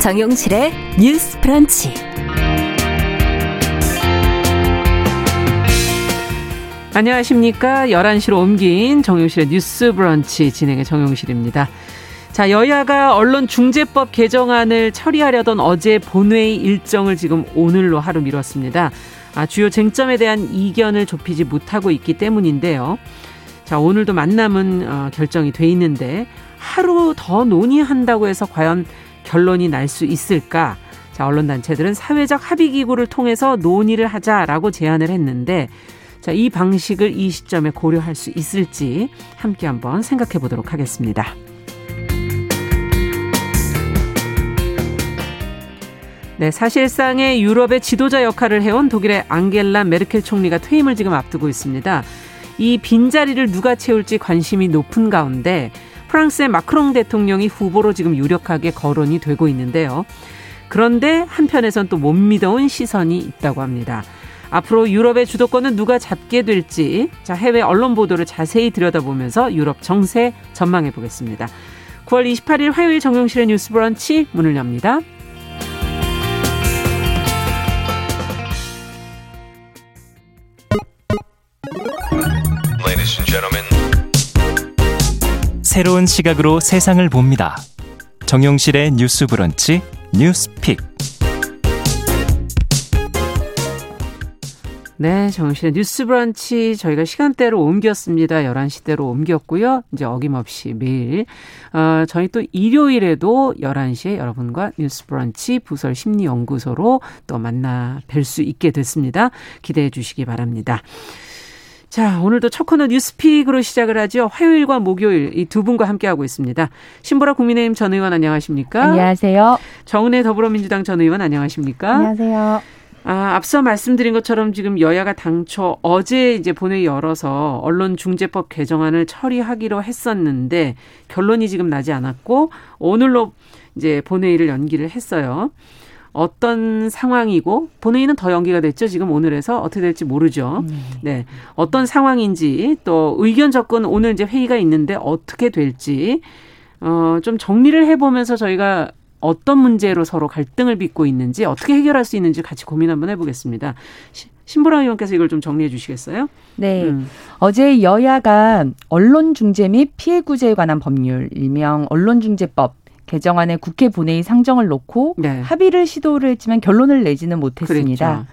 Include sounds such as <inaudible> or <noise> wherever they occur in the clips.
정용실의 뉴스 프런치. 안녕하십니까. 11시로 옮긴 정용실의 뉴스 브런치 진행의 정용실입니다. 자, 여야가 언론중재법 개정안을 처리하려던 어제 본회의 일정을 지금 오늘로 하루 미뤘습니다. 아, 주요 쟁점에 대한 이견을 좁히지 못하고 있기 때문인데요. 자, 오늘도 만남은 어, 결정이 돼 있는데 하루 더 논의한다고 해서 과연 결론이 날 수 있을까? 자, 언론단체들은 사회적 합의기구를 통해서 논의를 하자라고 제안을 했는데 자, 이 방식을 이 시점에 고려할 수 있을지 함께 한번 생각해 보도록 하겠습니다. 네, 사실상의 유럽의 지도자 역할을 해온 독일의 앙겔라 메르켈 총리가 퇴임을 지금 앞두고 있습니다. 이 빈자리를 누가 채울지 관심이 높은 가운데 프랑스의 마크롱 대통령이 후보로 지금 유력하게 거론이 되고 있는데요. 그런데 한편에선 또 못 믿어온 시선이 있다고 합니다. 앞으로 유럽의 주도권은 누가 잡게 될지 자 해외 언론 보도를 자세히 들여다보면서 유럽 정세 전망해 보겠습니다. 9월 28일 화요일 정용실의 뉴스 브런치 문을 엽니다. 새로운 시각으로 세상을 봅니다. 정용실의 뉴스 브런치 뉴스픽. 네, 정신의 뉴스 브런치 저희가 시간대로 옮겼습니다. 11시대로 옮겼고요. 이제 어김없이 매일 어, 저희 또 일요일에도 11시에 여러분과 뉴스 브런치 부설 심리 연구소로 또 만나 뵐 수 있게 됐습니다. 기대해 주시기 바랍니다. 자, 오늘도 첫 코너 뉴스픽으로 시작을 하죠. 화요일과 목요일 이 두 분과 함께하고 있습니다. 신보라 국민의힘 전 의원 안녕하십니까? 안녕하세요. 정은혜 더불어민주당 전 의원 안녕하십니까? 안녕하세요. 아, 앞서 말씀드린 것처럼 지금 여야가 당초 어제 이제 본회의 열어서 언론중재법 개정안을 처리하기로 했었는데 결론이 지금 나지 않았고 오늘로 이제 본회의를 연기를 했어요. 어떤 상황이고 본회의는 더 연기가 됐죠. 지금 오늘에서 어떻게 될지 모르죠. 네. 어떤 상황인지 또 의견 접근 오늘 이제 회의가 있는데 어떻게 될지 어 좀 정리를 해 보면서 저희가 어떤 문제로 서로 갈등을 빚고 있는지 어떻게 해결할 수 있는지 같이 고민 한번 해보겠습니다. 신보라 의원께서 이걸 좀 정리해 주시겠어요? 네. 음. 어제 여야가 언론중재 및 피해구제에 관한 법률, 일명 언론중재법 개정안의 국회 본회의 상정을 놓고 네. 합의를 시도를 했지만 결론을 내지는 못했습니다. 그랬죠.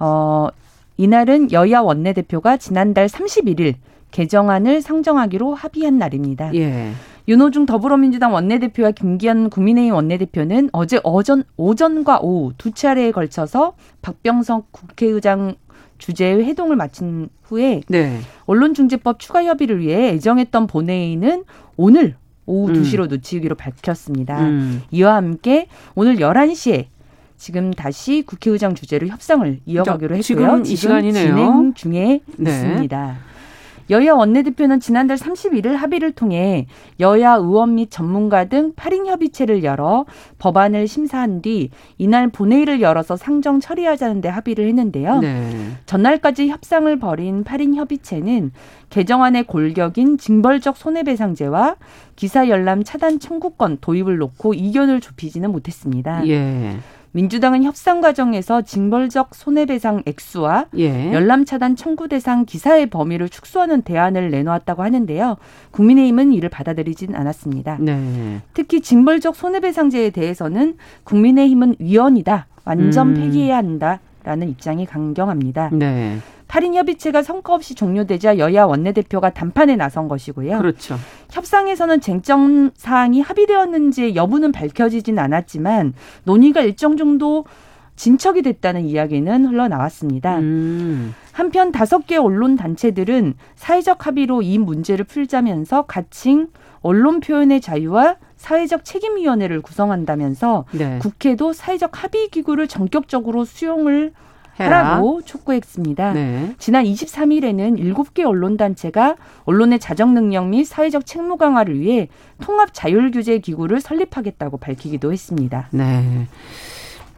어, 이날은 여야 원내대표가 지난달 31일 개정안을 상정하기로 합의한 날입니다. 예. 윤호중 더불어민주당 원내대표와 김기현 국민의힘 원내대표는 어제 오전, 오전과 오후 두 차례에 걸쳐서 박병석 국회의장 주재의 회동을 마친 후에 네. 언론중재법 추가 협의를 위해 예정했던 본회의는 오늘 오후 음. 2시로 놓치기로 밝혔습니다. 음. 이와 함께 오늘 11시에 지금 다시 국회의장 주재로 협상을 이어가기로 했고요. 지금 이 시간이네요. 진행 중에 네. 있습니다. 여야 원내대표는 지난달 31일 합의를 통해 여야 의원 및 전문가 등 8인 협의체를 열어 법안을 심사한 뒤 이날 본회의를 열어서 상정 처리하자는 데 합의를 했는데요. 네. 전날까지 협상을 벌인 8인 협의체는 개정안의 골격인 징벌적 손해배상제와 기사 열람 차단 청구권 도입을 놓고 이견을 좁히지는 못했습니다. 예. 민주당은 협상 과정에서 징벌적 손해배상 액수와 예. 열람 차단 청구 대상 기사의 범위를 축소하는 대안을 내놓았다고 하는데요. 국민의힘은 이를 받아들이진 않았습니다. 네. 특히 징벌적 손해배상제에 대해서는 국민의힘은 위헌이다. 완전 음. 폐기해야 한다 라는 입장이 강경합니다. 네. 8인 협의체가 성과 없이 종료되자 여야 원내대표가 단판에 나선 것이고요. 그렇죠. 협상에서는 쟁점 사항이 합의되었는지 여부는 밝혀지진 않았지만 논의가 일정 정도 진척이 됐다는 이야기는 흘러나왔습니다. 음. 한편 다섯 개 언론 단체들은 사회적 합의로 이 문제를 풀자면서 가칭 언론 표현의 자유와 사회적 책임위원회를 구성한다면서 네. 국회도 사회적 합의 기구를 전격적으로 수용을 하라고 촉구했습니다. 네. 지난 23일에는 7개 언론단체가 언론의 자정 능력 및 사회적 책무 강화를 위해 통합 자율 규제 기구를 설립하겠다고 밝히기도 했습니다. 네.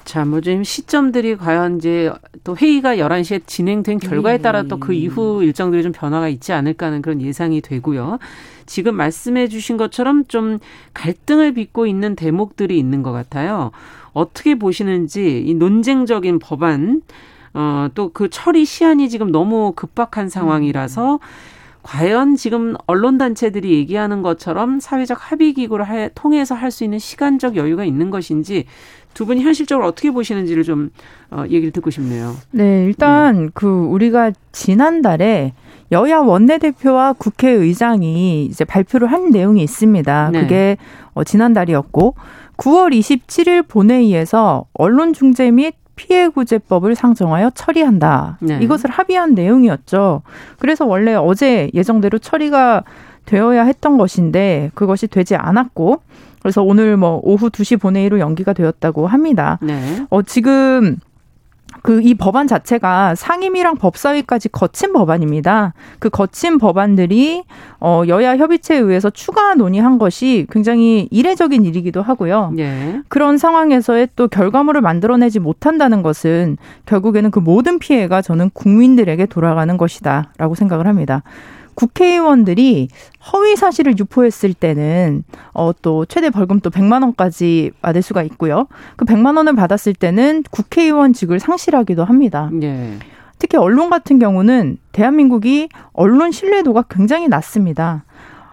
자, 뭐 지금 시점들이 과연 이제 또 회의가 11시에 진행된 결과에 따라 또 그 이후 일정들이 좀 변화가 있지 않을까 하는 그런 예상이 되고요. 지금 말씀해 주신 것처럼 좀 갈등을 빚고 있는 대목들이 있는 것 같아요. 어떻게 보시는지 이 논쟁적인 법안 어, 또 그 처리 시한이 지금 너무 급박한 상황이라서 과연 지금 언론 단체들이 얘기하는 것처럼 사회적 합의 기구를 통해서 할 수 있는 시간적 여유가 있는 것인지 두 분이 현실적으로 어떻게 보시는지를 좀 어, 얘기를 듣고 싶네요. 네, 일단 네. 그 우리가 지난달에 여야 원내대표와 국회의장이 이제 발표를 한 내용이 있습니다. 네. 그게 어, 지난달이었고 9월 27일 본회의에서 언론중재 및 피해구제법을 상정하여 처리한다. 네. 이것을 합의한 내용이었죠. 그래서 원래 어제 예정대로 처리가 되어야 했던 것인데 그것이 되지 않았고 그래서 오늘 뭐 오후 2시 본회의로 연기가 되었다고 합니다. 네. 어 지금 그 이 법안 자체가 상임위랑 법사위까지 거친 법안입니다. 그 거친 법안들이 어 여야 협의체에 의해서 추가 논의한 것이 굉장히 이례적인 일이기도 하고요. 예. 그런 상황에서의 또 결과물을 만들어내지 못한다는 것은 결국에는 그 모든 피해가 저는 국민들에게 돌아가는 것이다라고 생각을 합니다. 국회의원들이 허위 사실을 유포했을 때는 어 또 최대 벌금 또 100만 원까지 받을 수가 있고요. 그 100만 원을 받았을 때는 국회의원직을 상실하기도 합니다. 네. 특히 언론 같은 경우는 대한민국이 언론 신뢰도가 굉장히 낮습니다.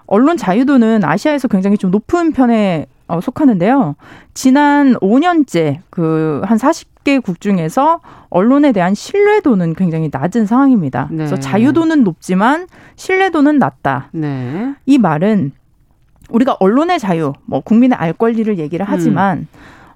언론 자유도는 아시아에서 굉장히 좀 높은 편에 어, 속하는데요. 지난 5년째 그 한 40 개 국 중에서 언론에 대한 신뢰도는 굉장히 낮은 상황입니다. 네. 그래서 자유도는 높지만 신뢰도는 낮다. 네. 이 말은 우리가 언론의 자유, 뭐 국민의 알 권리를 얘기를 하지만 음.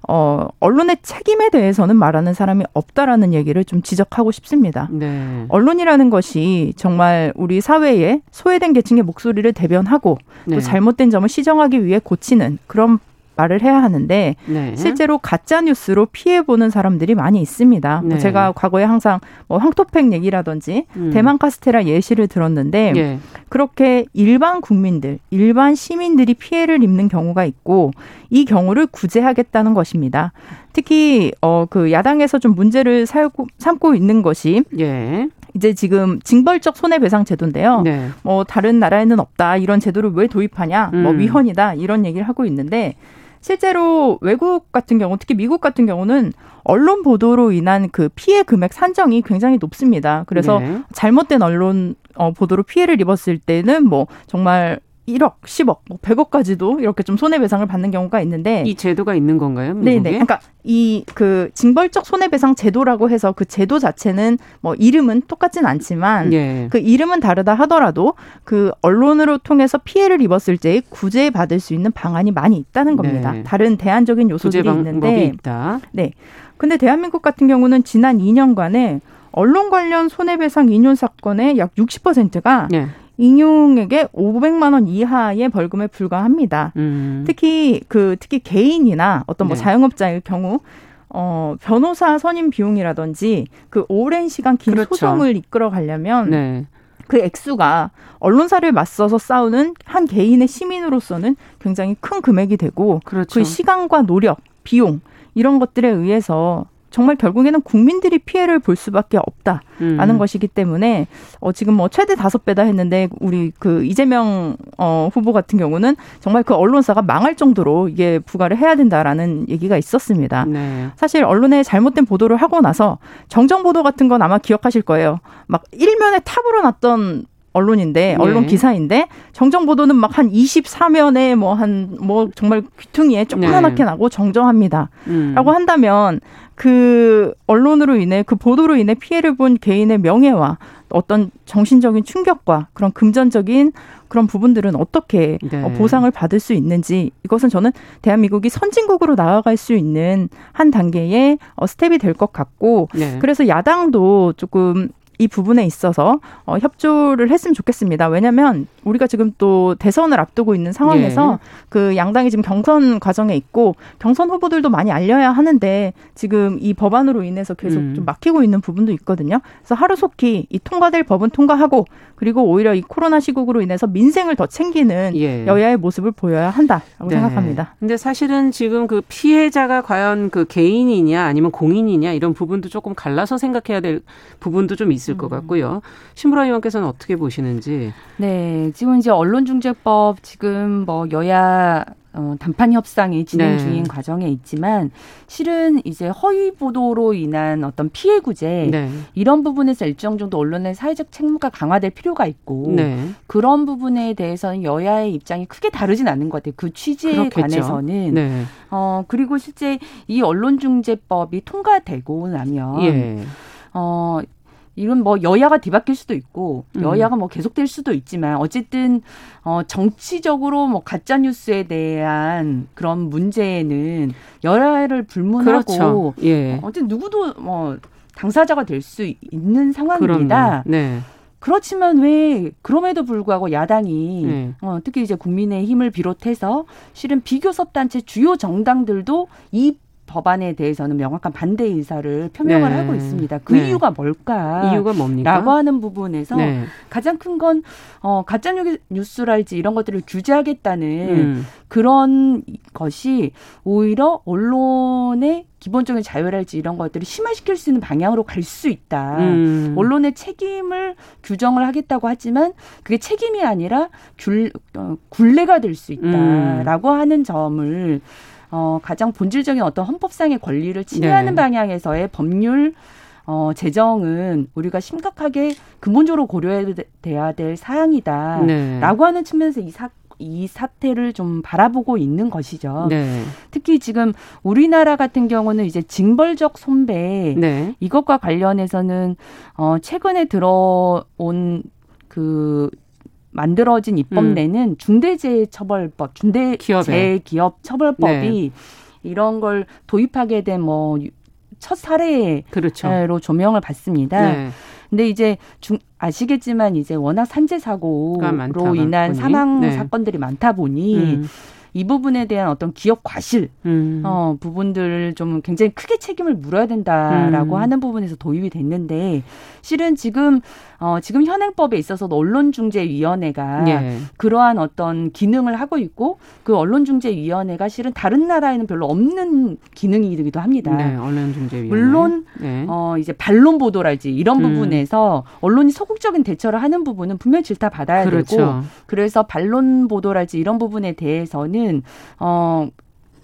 어, 언론의 책임에 대해서는 말하는 사람이 없다라는 얘기를 좀 지적하고 싶습니다. 네. 언론이라는 것이 정말 우리 사회에 소외된 계층의 목소리를 대변하고 네. 또 잘못된 점을 시정하기 위해 고치는 그런 말을 해야 하는데 네. 실제로 가짜 뉴스로 피해 보는 사람들이 많이 있습니다. 뭐 네. 제가 과거에 항상 뭐 황토팩 얘기라든지 음. 대만 카스테라 예시를 들었는데 네. 그렇게 일반 국민들, 일반 시민들이 피해를 입는 경우가 있고 이 경우를 구제하겠다는 것입니다. 특히 어 그 야당에서 좀 문제를 살고, 삼고 있는 것이 예. 이제 지금 징벌적 손해배상 제도인데요. 네. 뭐 다른 나라에는 없다 이런 제도를 왜 도입하냐, 뭐 음. 뭐 위헌이다 이런 얘기를 하고 있는데 실제로 외국 같은 경우, 특히 미국 같은 경우는 언론 보도로 인한 그 피해 금액 산정이 굉장히 높습니다. 그래서 네. 잘못된 언론 어, 보도로 피해를 입었을 때는 뭐 정말 1억, 10억, 뭐 100억까지도 이렇게 좀 손해배상을 받는 경우가 있는데 이 제도가 있는 건가요? 네, 네. 그러니까 이 그 징벌적 손해배상 제도라고 해서 그 제도 자체는 뭐 이름은 똑같진 않지만 예. 그 이름은 다르다 하더라도 그 언론으로 통해서 피해를 입었을 때 구제 받을 수 있는 방안이 많이 있다는 겁니다. 네. 다른 대안적인 요소들이 있는데 있다. 네. 근데 대한민국 같은 경우는 지난 2년간에 언론 관련 손해배상 인용 사건의 약 60%가 네. 인용액의 500만 원 이하의 벌금에 불과합니다. 음. 특히 그 특히 개인이나 어떤 뭐 네. 자영업자일 경우 어, 변호사 선임 비용이라든지 그 오랜 시간 긴 그렇죠. 소송을 이끌어 가려면 네. 그 액수가 언론사를 맞서서 싸우는 한 개인의 시민으로서는 굉장히 큰 금액이 되고 그렇죠. 그 시간과 노력, 비용 이런 것들에 의해서 정말 결국에는 국민들이 피해를 볼 수밖에 없다라는 음. 것이기 때문에 어 지금 뭐 최대 다섯 배다 했는데 우리 그 이재명 어 후보 같은 경우는 정말 그 언론사가 망할 정도로 이게 부과를 해야 된다라는 얘기가 있었습니다. 네. 사실 언론에 잘못된 보도를 하고 나서 정정 보도 같은 건 아마 기억하실 거예요. 막 일면에 탑으로 났던 언론인데 언론 네. 기사인데 정정 보도는 막 한 24면에 뭐 한뭐 뭐 정말 귀퉁이에 조그맣게 네. 나고 정정합니다. 음. 라고 한다면 그 언론으로 인해 그 보도로 인해 피해를 본 개인의 명예와 어떤 정신적인 충격과 그런 금전적인 그런 부분들은 어떻게 네. 어, 보상을 받을 수 있는지 이것은 저는 대한민국이 선진국으로 나아갈 수 있는 한 단계의 어, 스텝이 될 것 같고 네. 그래서 야당도 조금 이 부분에 있어서 어, 협조를 했으면 좋겠습니다. 왜냐하면 우리가 지금 또 대선을 앞두고 있는 상황에서 예. 그 양당이 지금 경선 과정에 있고 경선 후보들도 많이 알려야 하는데 지금 이 법안으로 인해서 계속 음. 좀 막히고 있는 부분도 있거든요. 그래서 하루속히 이 통과될 법은 통과하고 그리고 오히려 이 코로나 시국으로 인해서 민생을 더 챙기는 예. 여야의 모습을 보여야 한다라고 네. 생각합니다. 근데 사실은 지금 그 피해자가 과연 그 개인이냐 아니면 공인이냐 이런 부분도 조금 갈라서 생각해야 될 부분도 좀 있을 음. 것 같고요. 신부라 의원께서는 어떻게 보시는지? 네, 지금 이제 언론중재법 지금 뭐 여야 어, 단판 협상이 진행 네. 중인 과정에 있지만 실은 이제 허위 보도로 인한 어떤 피해 구제 네. 이런 부분에서 일정 정도 언론의 사회적 책무가 강화될 필요가 있고 네. 그런 부분에 대해서는 여야의 입장이 크게 다르진 않는 것 같아요. 그 취지에 그렇겠죠. 관해서는 네. 어 그리고 실제 이 언론중재법이 통과되고 나면 예. 어 이건 뭐 여야가 뒤바뀔 수도 있고 음. 여야가 뭐 계속될 수도 있지만 어쨌든 어 정치적으로 뭐 가짜 뉴스에 대한 그런 문제는 여야를 불문하고 그렇죠. 예. 어, 어쨌든 누구도 뭐 당사자가 될 수 있는 상황입니다. 네. 그렇지만 왜 그럼에도 불구하고 야당이 네. 어, 특히 이제 국민의 힘을 비롯해서 실은 비교섭 단체 주요 정당들도 이 법안에 대해서는 명확한 반대 의사를 표명을 네. 하고 있습니다. 그 네. 이유가 뭘까? 이유가 뭡니까? 라고 하는 부분에서 네. 가장 큰 건 어, 가짜 뉴스랄지 이런 것들을 규제하겠다는 음. 그런 것이 오히려 언론의 기본적인 자유랄지 이런 것들을 심화시킬 수 있는 방향으로 갈 수 있다. 음. 언론의 책임을 규정을 하겠다고 하지만 그게 책임이 아니라 귤, 어, 굴레가 될 수 있다라고 음. 하는 점을 어, 가장 본질적인 어떤 헌법상의 권리를 침해하는 네. 방향에서의 법률 어, 제정은 우리가 심각하게 근본적으로 고려해야 될 사항이다라고 네. 하는 측면에서 이 사, 이 사태를 좀 바라보고 있는 것이죠. 네. 특히 지금 우리나라 같은 경우는 이제 징벌적 손배 네. 이것과 관련해서는 어 최근에 들어온 그 만들어진 입법내는 음. 중대재해처벌법, 중대재해기업처벌법이 네. 이런 걸 도입하게 된 뭐 첫 사례로 그렇죠. 조명을 받습니다. 네. 근데 이제 중, 아시겠지만 이제 워낙 산재 사고로 인한 사망 네. 사건들이 많다 보니 음. 이 부분에 대한 어떤 기업 과실 음. 어, 부분들을 좀 굉장히 크게 책임을 물어야 된다라고 음. 하는 부분에서 도입이 됐는데 실은 지금 어, 지금 현행법에 있어서도 언론중재위원회가 예. 그러한 어떤 기능을 하고 있고 그 언론중재위원회가 실은 다른 나라에는 별로 없는 기능이기도 합니다. 네, 언론중재위원회. 물론 네. 어, 이제 반론 보도랄지 이런 음. 부분에서 언론이 소극적인 대처를 하는 부분은 분명히 질타 받아야 그렇죠. 되고 그래서 반론 보도랄지 이런 부분에 대해서는 어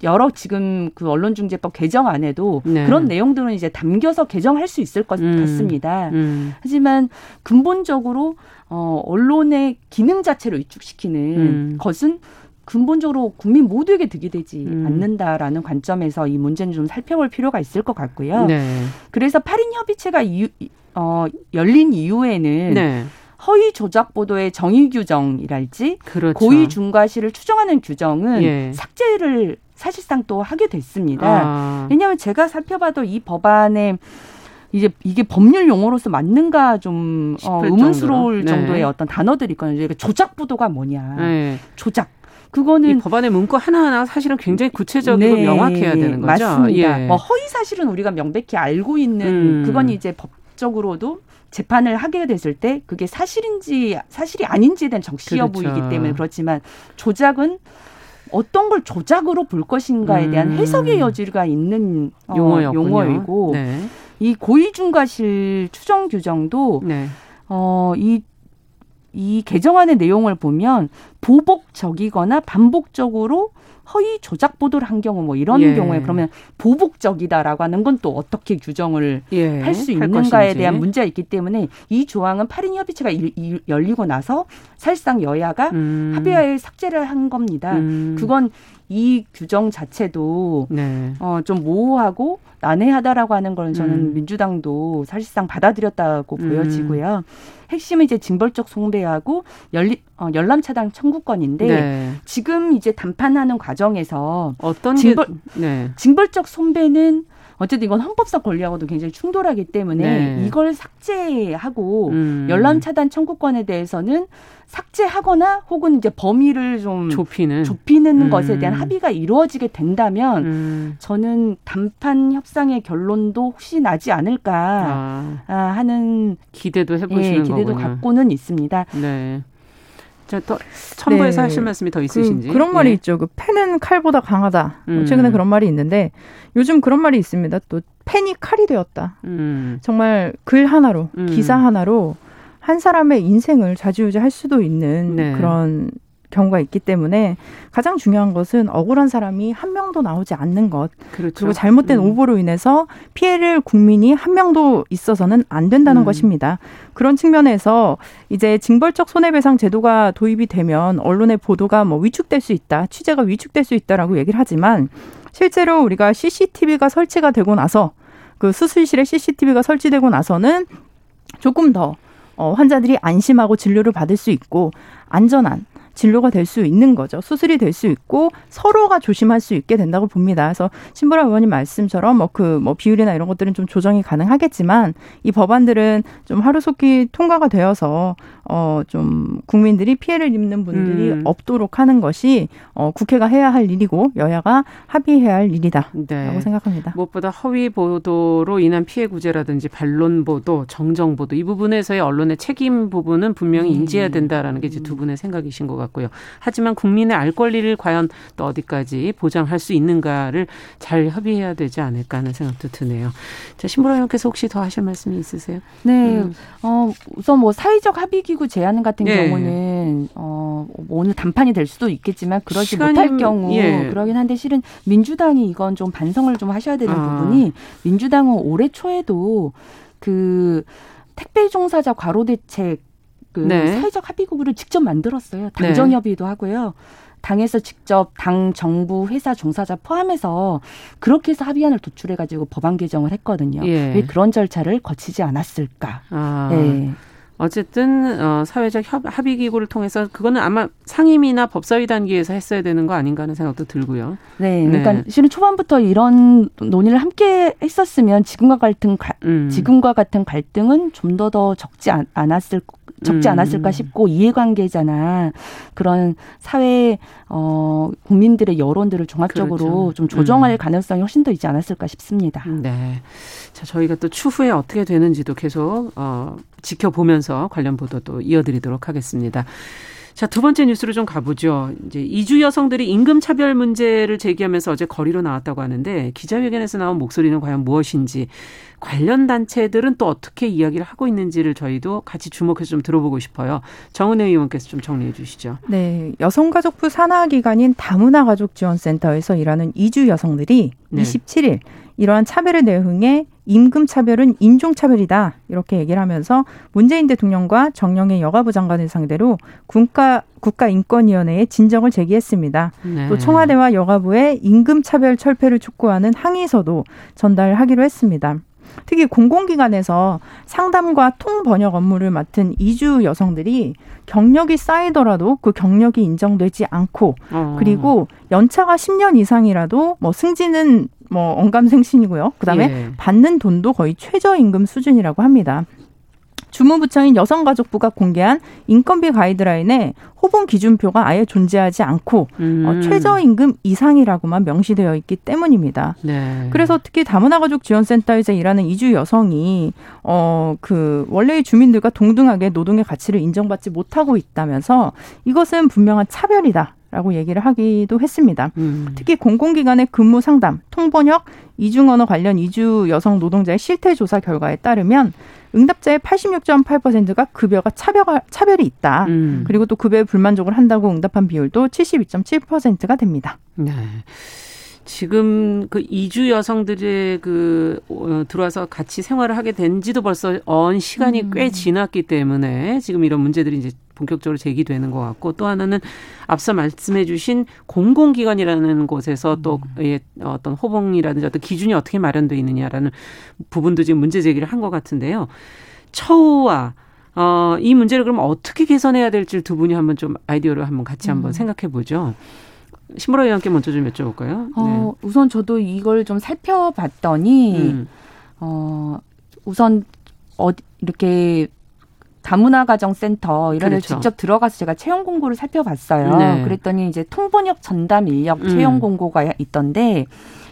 여러 지금 그 언론중재법 개정안에도 네. 그런 내용들은 이제 담겨서 개정할 수 있을 것 음. 같습니다. 음. 하지만 근본적으로 어 언론의 기능 자체를 위축시키는 음. 것은 근본적으로 국민 모두에게 득이 되지 음. 않는다라는 관점에서 이 문제는 좀 살펴볼 필요가 있을 것 같고요. 네. 그래서 8인 협의체가 이유, 어, 열린 이후에는 네. 허위 조작 보도의 정의 규정이랄지 그렇죠. 고의 중과실을 추정하는 규정은 예. 삭제를 사실상 또 하게 됐습니다. 아. 왜냐하면 제가 살펴봐도 이 법안에 이제 이게 법률 용어로서 맞는가 좀 어, 의문스러울 네. 정도의 어떤 단어들이 있거든요. 그러니까 조작 보도가 뭐냐. 네. 조작. 그거는 법안의 문구 하나하나 사실은 굉장히 구체적이고 네, 명확해야 되는 거죠. 맞습니다. 예. 뭐 허위 사실은 우리가 명백히 알고 있는 음. 그건 이제 법적으로도 재판을 하게 됐을 때 그게 사실인지 사실이 아닌지에 대한 여부이기 그렇죠. 때문에 그렇지만 조작은 어떤 걸 조작으로 볼 것인가에 대한 음. 해석의 여지가 있는 어, 용어이고 네. 이 고의중과실 추정 규정도 네. 어 이 이 개정안의 내용을 보면 보복적이거나 반복적으로 허위 조작 보도를 한 경우 뭐 이런 예. 경우에 그러면 보복적이다라고 하는 건 또 어떻게 규정을 예. 할수 있는가에 대한 문제가 있기 때문에 이 조항은 8인 협의체가 열리고 나서 사실상 여야가 음. 합의하에 삭제를 한 겁니다. 음. 그건 이 규정 자체도 네. 어, 좀 모호하고 난해하다라고 하는 걸 저는 음. 민주당도 사실상 받아들였다고 음. 보여지고요. 핵심은 이제 징벌적 송배하고 열리, 어, 열람 차단 청구권인데 네. 지금 이제 담판하는 과정에서 어떤 징벌 네. 징벌적 손배는 어쨌든 이건 헌법상 권리하고도 굉장히 충돌하기 때문에 네. 이걸 삭제하고 음. 열람 차단 청구권에 대해서는 삭제하거나 혹은 이제 범위를 좀 좁히는 좁히는 음. 것에 대한 합의가 이루어지게 된다면 음. 저는 단판 협상의 결론도 혹시 나지 않을까 아. 아 하는 기대도 해보시는 예, 기대도 거군요. 갖고는 있습니다. 네. 자, 더 첨부해서 네. 하실 말씀이 더 있으신지. 그, 런 말이 예. 있죠. 그 펜은 칼보다 강하다. 뭐 음. 최근에 그런 말이 있는데 요즘 그런 말이 있습니다. 또 펜이 칼이 되었다. 음. 정말 글 하나로, 음. 기사 하나로 한 사람의 인생을 좌지우지할 수도 있는 네. 그런 경우가 있기 때문에 가장 중요한 것은 억울한 사람이 한 명도 나오지 않는 것. 그렇죠. 그리고 잘못된 음. 오보로 인해서 피해를 국민이 한 명도 있어서는 안 된다는 음. 것입니다. 그런 측면에서 이제 징벌적 손해배상 제도가 도입이 되면 언론의 보도가 뭐 위축될 수 있다, 취재가 위축될 수 있다라고 얘기를 하지만 실제로 우리가 CCTV가 설치가 되고 나서 그 수술실에 CCTV가 설치되고 나서는 조금 더 어, 환자들이 안심하고 진료를 받을 수 있고 안전한 진료가 될 수 있는 거죠. 수술이 될 수 있고 서로가 조심할 수 있게 된다고 봅니다. 그래서 신보라 의원님 말씀처럼 뭐 그뭐 뭐 비율이나 이런 것들은 좀 조정이 가능하겠지만 이 법안들은 좀 하루속히 통과가 되어서 어 좀 국민들이 피해를 입는 분들이 음. 없도록 하는 것이 어 국회가 해야 할 일이고 여야가 합의해야 할 일이다라고 네. 생각합니다. 무엇보다 허위 보도로 인한 피해 구제라든지 반론 보도, 정정 보도 이 부분에서의 언론의 책임 부분은 분명히 음. 인지해야 된다라는 게 이제 두 분의 생각이신 것 같아요. 같고요. 하지만 국민의 알 권리를 과연 또 어디까지 보장할 수 있는가를 잘 협의해야 되지 않을까 하는 생각도 드네요. 자, 신보라 의원께서 혹시 더 하실 말씀이 있으세요? 네. 음. 어, 우선 뭐 사회적 합의 기구 제안 같은 네. 경우는 어, 뭐 오늘 단판이 될 수도 있겠지만 그러지 시간이, 못할 경우 예. 그러긴 한데 실은 민주당이 이건 좀 반성을 좀 하셔야 되는 아. 부분이 민주당은 올해 초에도 그 택배 종사자 과로 대책 그 네. 사회적 합의구를 직접 만들었어요. 당정협의도 네. 하고요. 당에서 직접 당, 정부, 회사, 종사자 포함해서 그렇게 해서 합의안을 도출해 가지고 법안 개정을 했거든요. 예. 왜 그런 절차를 거치지 않았을까? 아. 네. 어쨌든 어, 사회적 협, 합의 기구를 통해서 그거는 아마 상임이나 법사위 단계에서 했어야 되는 거 아닌가 하는 생각도 들고요. 네, 그러니까 네. 실은 초반부터 이런 논의를 함께 했었으면 지금과 같은 음. 지금과 같은 갈등은 좀 더더 적지 않, 않았을 적지 음. 않았을까 싶고 이해관계자나 그런 사회 어 국민들의 여론들을 종합적으로 그렇죠. 좀 조정할 음. 가능성이 훨씬 더 있지 않았을까 싶습니다. 네. 자, 저희가 또 추후에 어떻게 되는지도 계속 어 지켜보면서 관련 보도도 이어드리도록 하겠습니다. 자, 두 번째 뉴스로 좀 가보죠. 이제 이주 여성들이 임금 차별 문제를 제기하면서 어제 거리로 나왔다고 하는데 기자회견에서 나온 목소리는 과연 무엇인지 관련 단체들은 또 어떻게 이야기를 하고 있는지를 저희도 같이 주목해서 좀 들어보고 싶어요. 정은혜 의원께서 좀 정리해 주시죠. 네. 여성가족부 산하기관인 다문화 가족지원센터에서 일하는 이주 여성들이 네. 27일 이러한 차별에 대응해 임금 차별은 인종 차별이다 이렇게 얘기를 하면서 문재인 대통령과 정영애 여가부 장관을 상대로 국가 국가인권위원회에 진정을 제기했습니다. 네. 또 청와대와 여가부의 임금 차별 철폐를 촉구하는 항의서도 전달하기로 했습니다. 특히 공공기관에서 상담과 통번역 업무를 맡은 이주 여성들이 경력이 쌓이더라도 그 경력이 인정되지 않고 어. 그리고 연차가 10년 이상이라도 뭐 승진은 뭐 언감생신이고요. 그다음에 예. 받는 돈도 거의 최저임금 수준이라고 합니다. 주무부처인 여성가족부가 공개한 인건비 가이드라인에 호봉 기준표가 아예 존재하지 않고 어, 음. 어, 최저임금 이상이라고만 명시되어 있기 때문입니다. 네. 그래서 특히 다문화 가족 지원센터에서 일하는 이주 여성이 어 그 원래의 주민들과 동등하게 노동의 가치를 인정받지 못하고 있다면서 이것은 분명한 차별이다. 라고 얘기를 하기도 했습니다. 음. 특히 공공기관의 근무 상담, 통번역, 이중언어 관련 이주 여성 노동자의 실태 조사 결과에 따르면 응답자의 86.8%가 급여가 차별가, 차별이 있다. 음. 그리고 또 급여에 불만족을 한다고 응답한 비율도 72.7%가 됩니다. 네. 지금 그 이주 여성들의 그 어, 들어와서 같이 생활을 하게 된 지도 벌써 언 시간이 음. 꽤 지났기 때문에 지금 이런 문제들이 이제 본격적으로 제기되는 것 같고 또 하나는 앞서 말씀해 주신 공공기관이라는 곳에서 또 음. 예, 어떤 호봉이라든지 어떤 기준이 어떻게 마련되어 있느냐라는 부분도 지금 문제 제기를 한 것 같은데요. 처우와 어, 이 문제를 그럼 어떻게 개선해야 될지 두 분이 한번 좀 아이디어를 한번 같이 한번 음. 생각해 보죠. 신보라 의원께 먼저 좀 여쭤볼까요? 어, 네. 우선 저도 이걸 좀 살펴봤더니 음. 어, 우선 어 이렇게 다문화 가정 센터 이런 그렇죠. 데 직접 들어가서 제가 채용 공고를 살펴봤어요. 네. 그랬더니 이제 통번역 전담 인력 음. 채용 공고가 있던데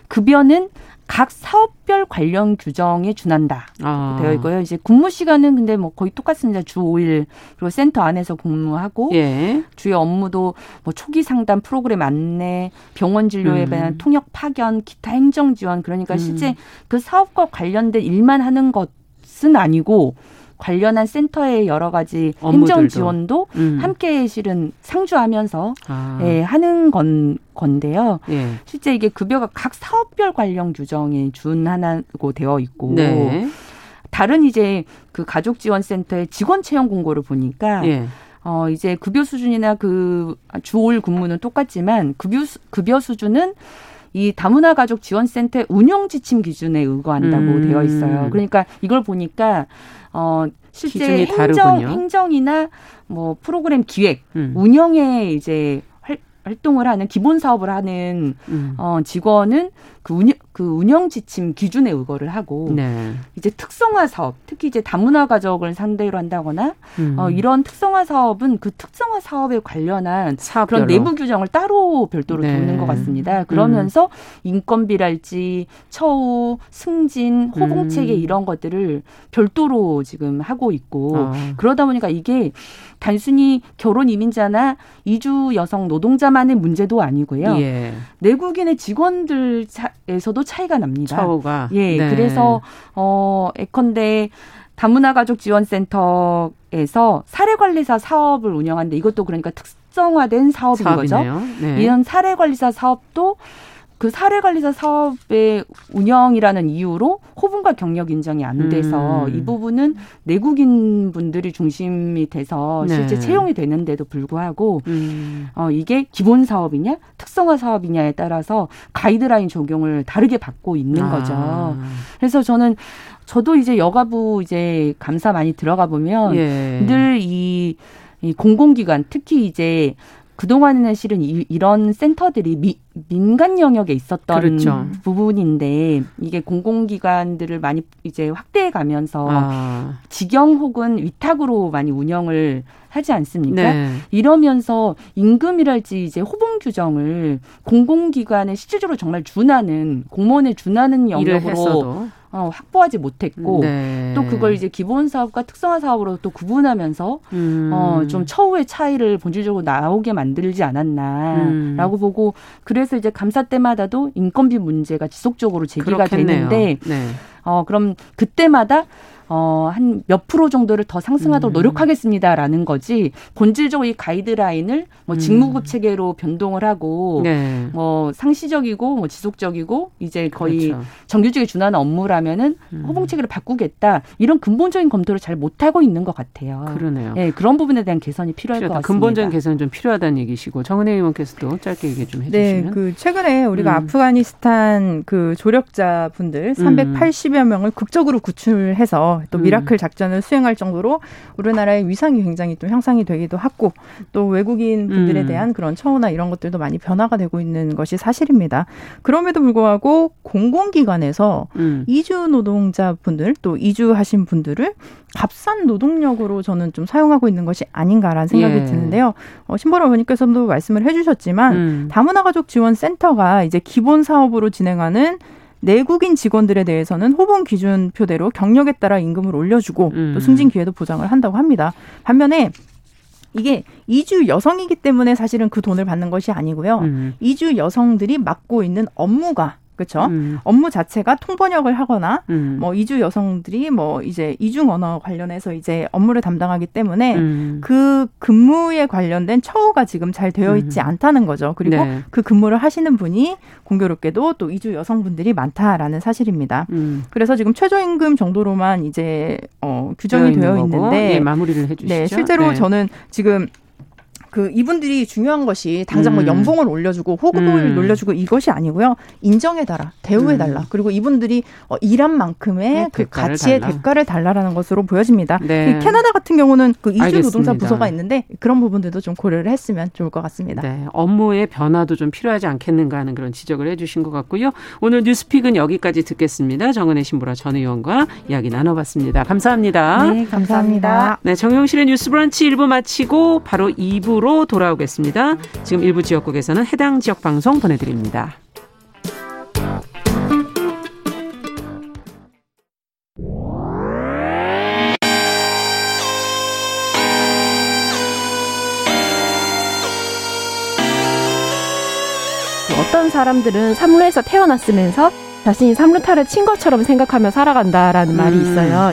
급여는 각 사업별 관련 규정에 준한다 아. 되어 있고요. 이제 근무 시간은 근데 뭐 거의 똑같습니다. 주 5일 그리고 센터 안에서 근무하고 예. 주요 업무도 뭐 초기 상담 프로그램 안내, 병원 진료에 대한 음. 통역 파견, 기타 행정 지원 그러니까 음. 실제 그 사업과 관련된 일만 하는 것은 아니고 관련한 센터의 여러 가지 업무들도. 행정 지원도 음. 함께 실은 상주하면서 아. 예, 하는 건 건데요. 예. 실제 이게 급여가 각 사업별 관련 규정에 준하나고 되어 있고 네. 다른 이제 그 가족 지원 센터의 직원 채용 공고를 보니까 예. 어 이제 급여 수준이나 그 주올 근무는 똑같지만 급여 급여 수준은 이 다문화 가족 지원 센터 운영 지침 기준에 의거한다고 음. 되어 있어요. 그러니까 이걸 보니까 어 실제 행정 행정이나 뭐 프로그램 기획, 음. 운영에 이제 활동을 하는 기본 사업을 하는 음. 어, 직원은 그 운영 그 운영 지침 기준에 의거를 하고 네. 이제 특성화 사업 특히 이제 다문화 가족을 상대로 한다거나 음. 어, 이런 특성화 사업은 그 특성화 사업에 관련한 사업별로. 그런 내부 규정을 따로 별도로 네. 두는 것 같습니다. 그러면서 음. 인건비랄지 처우, 승진, 호봉 체계 음. 이런 것들을 별도로 지금 하고 있고 어. 그러다 보니까 이게 단순히 결혼 이민자나 이주 여성 노동자만의 문제도 아니고요. 예. 내국인의 직원들 에서도 차이가 납니다. 차후가. 예. 네. 그래서 어 에컨대 다문화 가족 지원센터에서 사례 관리사 사업을 운영하는데 이것도 그러니까 특성화된 사업인 사업이네요. 거죠. 네. 이런 사례 관리사 사업도 그 사례 관리사 사업의 운영이라는 이유로 호분과 경력 인정이 안 돼서 음. 이 부분은 내국인 분들이 중심이 돼서 네. 실제 채용이 되는데도 불구하고 음. 어, 이게 기본 사업이냐 특성화 사업이냐에 따라서 가이드라인 적용을 다르게 받고 있는 아. 거죠. 그래서 저는 저도 이제 여가부 이제 감사 많이 들어가 보면 예. 늘이 이 공공기관 특히 이제 그동안에는 실은 이, 런 센터들이 미, 민간 영역에 있었던 그렇죠. 부분인데 이게 공공기관들을 많이 이제 확대해 가면서 아. 직영 혹은 위탁으로 많이 운영을 하지 않습니까? 네. 이러면서 임금이랄지 이제 호봉 규정을 공공기관에 실질적으로 정말 준하는 공무원에 준하는 영역으로 어, 확보하지 못했고 네. 또 그걸 이제 기본 사업과 특성화 사업으로 또 구분하면서 음. 어, 좀 처우의 차이를 본질적으로 나오게 만들지 않았나라고 음. 보고 그래서 이제 감사 때마다도 인건비 문제가 지속적으로 제기가 그렇겠네요. 되는데 네. 어, 그럼 그때마다 어, 한 몇 프로 정도를 더 상승하도록 음. 노력하겠습니다라는 거지 본질적으로 이 가이드라인을 뭐 음. 직무급 체계로 변동을 하고 네. 뭐 상시적이고 뭐 지속적이고 이제 거의 그렇죠. 정규직에 준하는 업무라면은 음. 호봉 체계를 바꾸겠다 이런 근본적인 검토를 잘 못하고 있는 것 같아요. 그러네요. 예, 그런 부분에 대한 개선이 필요할 필요하다. 것 같습니다. 근본적인 개선이 좀 필요하다는 얘기시고 정은혜 의원께서도 짧게 얘기 좀 네, 해주시면. 네, 그 최근에 우리가 음. 아프가니스탄 그 조력자 분들 380여 명을 극적으로 구출해서 또 음. 미라클 작전을 수행할 정도로 우리나라의 위상이 굉장히 또 향상이 되기도 하고 또 외국인 분들에 음. 대한 그런 처우나 이런 것들도 많이 변화가 되고 있는 것이 사실입니다. 그럼에도 불구하고 공공기관에서 음. 이주 노동자 분들 또 이주하신 분들을 값싼 노동력으로 저는 좀 사용하고 있는 것이 아닌가라는 생각이 예. 드는데요. 어, 신보라 의원님께서도 말씀을 해주셨지만 음. 다문화 가족 지원 센터가 이제 기본 사업으로 진행하는 내국인 직원들에 대해서는 호봉 기준표대로 경력에 따라 임금을 올려주고 음. 또 승진 기회도 보장을 한다고 합니다. 반면에 이게 이주 여성이기 때문에 사실은 그 돈을 받는 것이 아니고요. 음. 이주 여성들이 맡고 있는 업무가 그렇죠. 음. 업무 자체가 통번역을 하거나 음. 뭐 이주 여성들이 뭐 이제 이중 언어 관련해서 이제 업무를 담당하기 때문에 음. 그 근무에 관련된 처우가 지금 잘 되어 있지 음. 않다는 거죠. 그리고 네. 그 근무를 하시는 분이 공교롭게도 또 이주 여성분들이 많다라는 사실입니다. 음. 그래서 지금 최저임금 정도로만 이제 어 규정이 되어, 있는 있는데 네, 마무리를 해 주시죠. 네, 실제로 네. 저는 지금 그 이분들이 중요한 것이 당장 뭐 음. 연봉을 올려주고 호급을 음. 올려주고 이것이 아니고요. 인정해달라, 대우해달라. 음. 그리고 이분들이 어, 일한 만큼의 네, 그 가치의 달라. 대가를 달라라는 것으로 보여집니다. 네. 캐나다 같은 경우는 그 이주 노동자 부서가 있는데 그런 부분들도 좀 고려를 했으면 좋을 것 같습니다. 네, 업무의 변화도 좀 필요하지 않겠는가 하는 그런 지적을 해주신 것 같고요. 오늘 뉴스픽은 여기까지 듣겠습니다. 정은혜 신부라 전 의원과 이야기 나눠봤습니다. 감사합니다. 네, 감사합니다. 네, 정용실의 뉴스브런치 1부 마치고 바로 2부 2부로 돌아오겠습니다. 지금 일부 지역국에서는 해당 지역 방송 보내드립니다. 어떤 사람들은 삼루에서 태어났으면서 자신이 삼루타를 친 것처럼 생각하며 살아간다라는 음. 말이 있어요.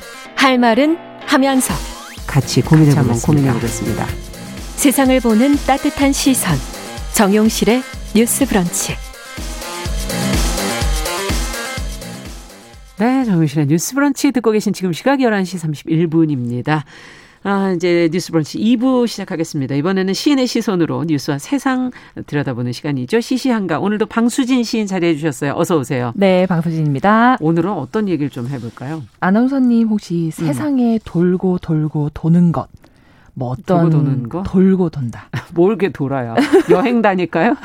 할 말은 하면서 같이 고민해보겠습니다. 고민해보겠습니다. 세상을 보는 따뜻한 시선 정용실의 뉴스 브런치 네, 정용실의 뉴스 브런치 듣고 계신 지금 시각 11시 31분입니다. 아, 이제 뉴스 브런치 2부 시작하겠습니다. 이번에는 시인의 시선으로 뉴스와 세상 들여다보는 시간이죠. 시시한가. 오늘도 방수진 시인 자리해 주셨어요. 어서 오세요. 네, 방수진입니다. 오늘은 어떤 얘기를 좀 해볼까요? 아나운서님 혹시 음. 세상에 돌고 돌고 도는 것. 뭐 어떤 돌고 도는 거? 돌고 돈다. <laughs> 뭘게 돌아요? 여행 다닐까요?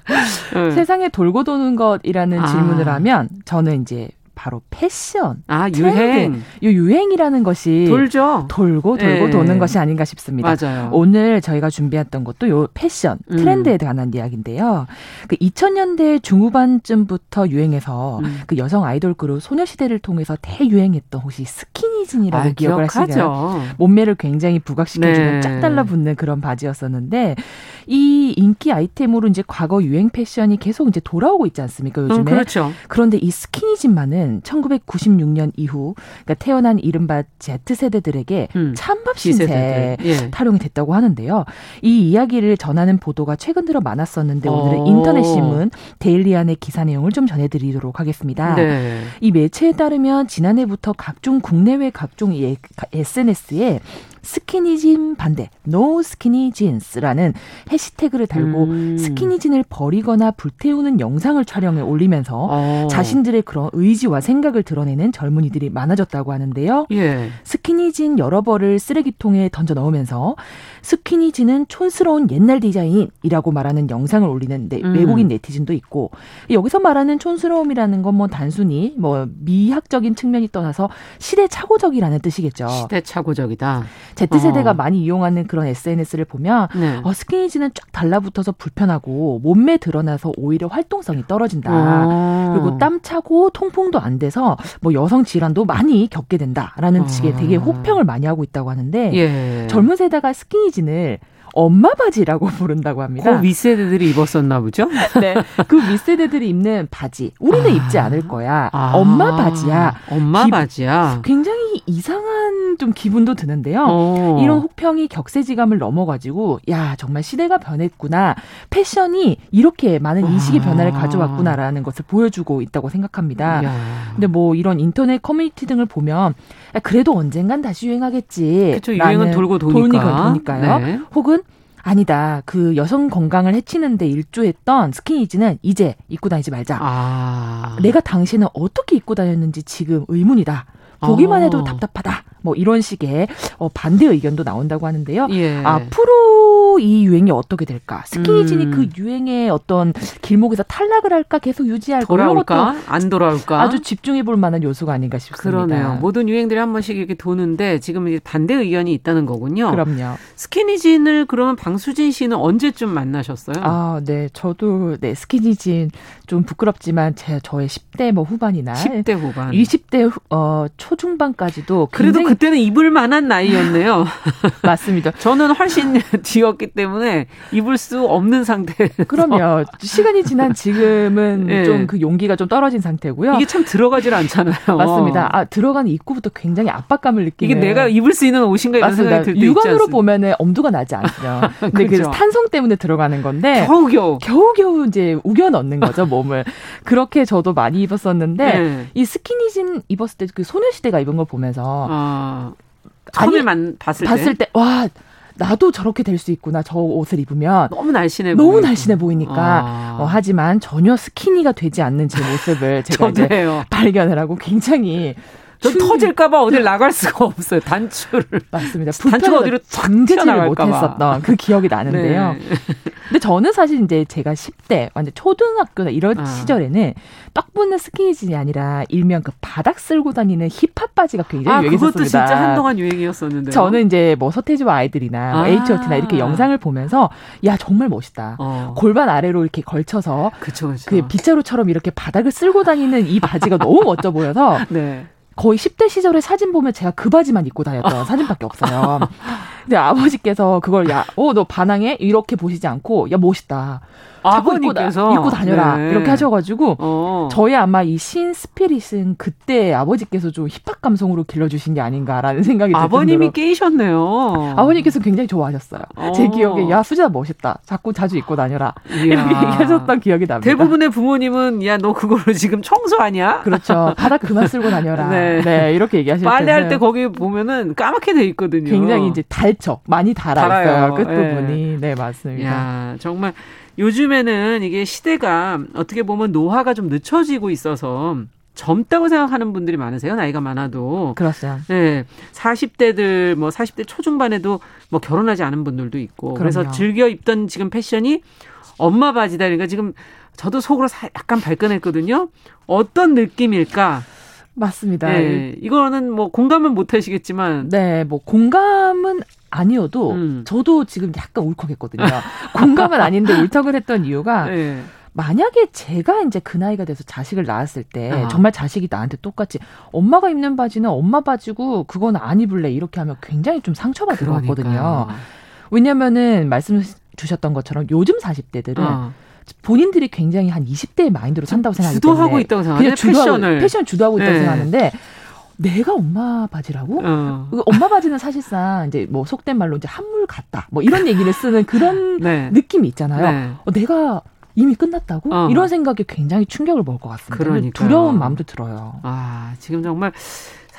<laughs> 네. 세상에 돌고 도는 것이라는 아. 질문을 하면 저는 이제 바로 패션. 아, 유행. 이 유행이라는 것이 돌죠. 돌고 돌고 네. 도는 것이 아닌가 싶습니다. 맞아요. 오늘 저희가 준비했던 것도 요 패션, 음. 트렌드에 음. 관한 이야기인데요. 그 2000년대 중후반쯤부터 유행해서 음. 그 여성 아이돌 그룹 소녀시대를 통해서 대유행했던 혹시 스키니진이라고 아, 기억을 하시나요? 몸매를 굉장히 부각시켜주는 네. 쫙 달라붙는 그런 바지였었는데 이 인기 아이템으로 이제 과거 유행 패션이 계속 이제 돌아오고 있지 않습니까? 요즘에. 음, 그렇죠. 그런데 이 스키니진만은 는 1996년 이후 그러니까 태어난 이른바 Z세대들에게 음, 찬밥 신세 예. 타령이 됐다고 하는데요. 이 이야기를 전하는 보도가 최근 들어 많았었는데 오늘은 어. 인터넷 신문 데일리안의 기사 내용을 좀 전해드리도록 하겠습니다. 네. 이 매체에 따르면 지난해부터 각종 국내외 각종 SNS에 스키니진 반대, no skinny jeans라는 해시태그를 달고 음. 스키니진을 버리거나 불태우는 영상을 촬영해 올리면서 어. 자신들의 그런 의지와 생각을 드러내는 젊은이들이 많아졌다고 하는데요. 예. 스키니진 여러 벌을 쓰레기통에 던져 넣으면서 스키니진은 촌스러운 옛날 디자인이라고 말하는 영상을 올리는 네, 음. 외국인 네티즌도 있고 여기서 말하는 촌스러움이라는 건 뭐 단순히 뭐 미학적인 측면이 떠나서 시대착오적이라는 뜻이겠죠. 시대착오적이다. Z세대가 어. 많이 이용하는 그런 SNS를 보면 네. 어, 스키니진은 쫙 달라붙어서 불편하고 몸매 드러나서 오히려 활동성이 떨어진다. 어. 그리고 땀 차고 통풍도 안 돼서 뭐 여성 질환도 많이 겪게 된다라는 어. 식의 되게 혹평을 많이 하고 있다고 하는데 예. 젊은 세대가 스키니진 을 엄마 바지라고 <laughs> 부른다고 합니다. 그 윗세대들이 입었었나 보죠? <laughs> 네. 그 윗세대들이 입는 바지. 우리는 아. 입지 않을 거야. 아. 엄마 바지야. 엄마 기, 바지야. 굉장히 이상한 좀 기분도 드는데요. 어. 이런 혹평이 격세지감을 넘어가지고 야 정말 시대가 변했구나. 패션이 이렇게 많은 인식의 아. 변화를 가져왔구나라는 것을 보여주고 있다고 생각합니다. 야. 근데 뭐 이런 인터넷 커뮤니티 등을 보면 그래도 언젠간 다시 유행하겠지. 그렇죠. 유행은 돌고 도니까. 도니까요. 네. 혹은 아니다. 그 여성 건강을 해치는데 일조했던 스키니지는 이제 입고 다니지 말자. 아. 내가 당신은 어떻게 입고 다녔는지 지금 의문이다. 보기만 해도 어. 답답하다. 뭐 이런 식의 어, 반대 의견도 나온다고 하는데요. 예. 앞으로 이 유행이 어떻게 될까? 스키니진이 음. 그 유행의 어떤 길목에서 탈락을 할까? 계속 유지할까? 돌아올까? 안 돌아올까? 아주 집중해 볼 만한 요소가 아닌가 싶습니다. 그러네요. 모든 유행들이 한 번씩 이렇게 도는데 지금 이제 반대 의견이 있다는 거군요. 그럼요. 스키니진을 그러면 방수진 씨는 언제쯤 만나셨어요? 아, 네. 저도 네, 스키니진 좀 부끄럽지만 제 저의 10대 뭐 후반이나 10대 후반. 20대 어 초중반까지도 그래도 그때는 입을 만한 나이였네요. <laughs> 맞습니다. 저는 훨씬 <laughs> 되었기 때문에 입을 수 없는 상태. 그럼요. 시간이 지난 지금은 네. 좀그 용기가 좀 떨어진 상태고요. 이게 참 들어가질 않잖아요. 맞습니다. 아, 들어가는 입구부터 굉장히 압박감을 느끼는. 이게 내가 입을 수 있는 옷인가 이런 맞습니다. 생각이 들때 육안으로 보면은 엄두가 나지 않죠. <laughs> 근데 그 탄성 때문에 들어가는 건데 겨우겨우 겨우겨우 이제 우겨 넣는 거죠 몸을. 그렇게 저도 많이 입었었는데 네. 이 스키니진 입었을 때 그 소녀시대가 입은 걸 보면서 아, 처음에 만 봤을, 봤을 때 와. 나도 저렇게 될 수 있구나. 저 옷을 입으면 너무 날씬해 너무 보이고. 날씬해 보이니까. 아. 어, 하지만 전혀 스키니가 되지 않는 제 모습을 <laughs> 제가 이제 발견을 하고 굉장히 저 터질까봐 어딜 나갈 수가 없어요. 단추를. 맞습니다. 단추가 어디로 잠그지를 못했었던 그 기억이 나는데요. 네. 근데 저는 사실 이제 제가 10대, 완전 초등학교나 이런 아. 시절에는 떡 붙는 스키니진이 아니라 일명 그 바닥 쓸고 다니는 힙합 바지가 굉장히 아, 유행했었습니다. 그것도 진짜 한동안 유행이었었는데. 저는 이제 뭐 서태지와 아이들이나 뭐 아. H.O.T나 이렇게 영상을 보면서 야 정말 멋있다. 어. 골반 아래로 이렇게 걸쳐서 그쵸, 그쵸. 그 빗자루처럼 이렇게 바닥을 쓸고 다니는 이 바지가 너무 멋져 보여서 <laughs> 네. 거의 10대 시절의 사진 보면 제가 그 바지만 입고 다녔던 <laughs> 사진밖에 없어요. 근데 아버지께서 그걸 야, 어, 너 반항해? 이렇게 보시지 않고, 야, 멋있다. 아버님께서 입고, 다녀라 네. 이렇게 하셔가지고 어. 저희 아마 이 신 스피릿은 그때 아버지께서 좀 힙합 감성으로 길러주신 게 아닌가라는 생각이 들어요. 아버님이 깨이셨네요. 아버님께서 굉장히 좋아하셨어요. 어. 제 기억에 야 수지다 멋있다. 자꾸 자주 입고 다녀라 이야. 이렇게 얘기하셨던 기억이 납니다. 대부분의 부모님은 야 너 그걸로 지금 청소하냐? 그렇죠. 바닥 그만 쓸고 다녀라. <laughs> 네. 네 이렇게 얘기하실 때 빨래할 때 거기 보면은 까맣게 돼 있거든요. 굉장히 이제 달쳐 많이 달아 있어요. 끝 부분이. 네. 네 맞습니다. 야 정말. 요즘에는 이게 시대가 어떻게 보면 노화가 좀 늦춰지고 있어서 젊다고 생각하는 분들이 많으세요. 나이가 많아도. 그렇죠. 네. 40대들 뭐 40대 초중반에도 뭐 결혼하지 않은 분들도 있고. 그럼요. 그래서 즐겨 입던 지금 패션이 엄마 바지다. 그러니까 지금 저도 속으로 약간 발끈했거든요. 어떤 느낌일까? 맞습니다. 네. 이거는 뭐 공감은 못 하시겠지만. 네, 뭐 공감은 아니어도 음. 저도 지금 약간 울컥했거든요. <laughs> 공감은 아닌데 울컥을 했던 이유가 네. 만약에 제가 이제 그 나이가 돼서 자식을 낳았을 때 아. 정말 자식이 나한테 똑같이 엄마가 입는 바지는 엄마 바지고 그건 안 입을래 이렇게 하면 굉장히 좀 상처받을 것 같거든요. 왜냐면은 말씀 주셨던 것처럼 요즘 40대들은 아. 본인들이 굉장히 한 20대의 마인드로 산다고 생각하기 때문에 주도하고 있다고 생각해요. 패션을 패션 주도하고 있다고 네. 생각하는데 내가 엄마 바지라고? 어. 그 엄마 바지는 사실상 이제 뭐 속된 말로 이제 한물 같다. 뭐 이런 얘기를 쓰는 그런 <laughs> 네. 느낌이 있잖아요. 네. 어, 내가 이미 끝났다고? 어. 이런 생각에 굉장히 충격을 먹을 것 같습니다. 그러니까요. 두려운 마음도 들어요. 아, 지금 정말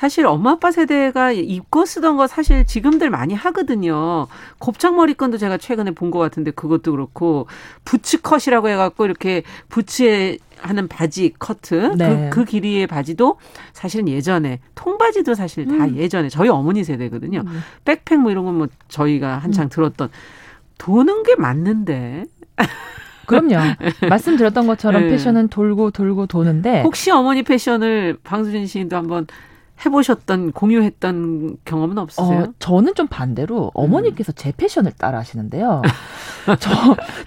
사실 엄마 아빠 세대가 입고 쓰던 거 사실 지금들 많이 하거든요. 곱창 머리건도 제가 최근에 본 것 같은데 그것도 그렇고 부츠컷이라고 해갖고 이렇게 부츠에 하는 바지 커트 네. 그, 그 길이의 바지도 사실은 예전에 통바지도 사실 다 음. 예전에 저희 어머니 세대거든요. 음. 백팩 뭐 이런 건 뭐 저희가 한창 음. 들었던 도는 게 맞는데. 그럼요. <laughs> 말씀드렸던 것처럼 네. 패션은 돌고 돌고 도는데 혹시 어머니 패션을 방수진 씨도 한번 해보셨던 공유했던 경험은 없으세요? 어, 저는 좀 반대로 어머니께서 제 패션을 따라 하시는데요. <laughs> 저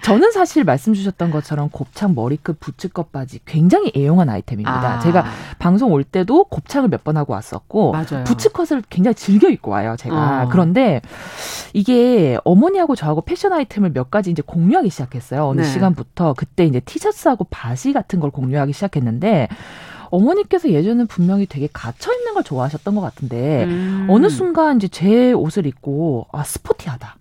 저는 사실 말씀 주셨던 것처럼 곱창 머리끝 부츠컷 바지 굉장히 애용한 아이템입니다. 아. 제가 방송 올 때도 곱창을 몇 번 하고 왔었고 맞아요. 부츠컷을 굉장히 즐겨 입고 와요. 제가 어. 그런데 이게 어머니하고 저하고 패션 아이템을 몇 가지 이제 공유하기 시작했어요. 어느 네. 시간부터 그때 이제 티셔츠하고 바지 같은 걸 공유하기 시작했는데. 어머니께서 예전엔 분명히 되게 갇혀 있는 걸 좋아하셨던 것 같은데 음. 어느 순간 이제 제 옷을 입고 아 스포티하다.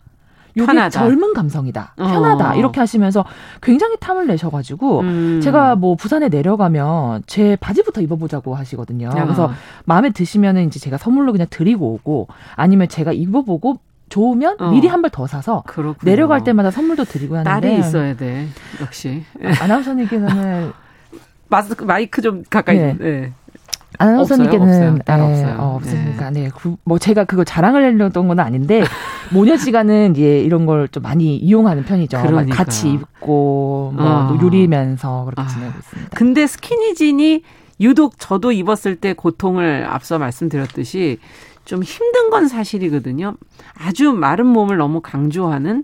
요게 편하다. 젊은 감성이다. 어. 편하다. 어. 이렇게 하시면서 굉장히 탐을 내셔가지고 음. 제가 뭐 부산에 내려가면 제 바지부터 입어보자고 하시거든요. 야. 그래서 마음에 드시면은 이제 제가 선물로 그냥 드리고 오고 아니면 제가 입어보고 좋으면 어. 미리 한 벌 더 사서 그렇구나. 내려갈 때마다 선물도 드리고 하는데 딸이 있어야 돼 역시 아나운서님께서는 마스크 마이크 좀 가까이. 네. 네. 아나운서님께는 네, 없어요. 어, 없으니까 네. 네. 그, 뭐 제가 그거 자랑을 하려던 건 아닌데 <laughs> 모녀지간은 이제 이런 걸 좀 많이 이용하는 편이죠. 그러니까요. 같이 입고 뭐 어. 요리면서 그렇게 아. 지내고 있습니다. 근데 스키니진이 유독 저도 입었을 때 고통을 앞서 말씀드렸듯이 좀 힘든 건 사실이거든요. 아주 마른 몸을 너무 강조하는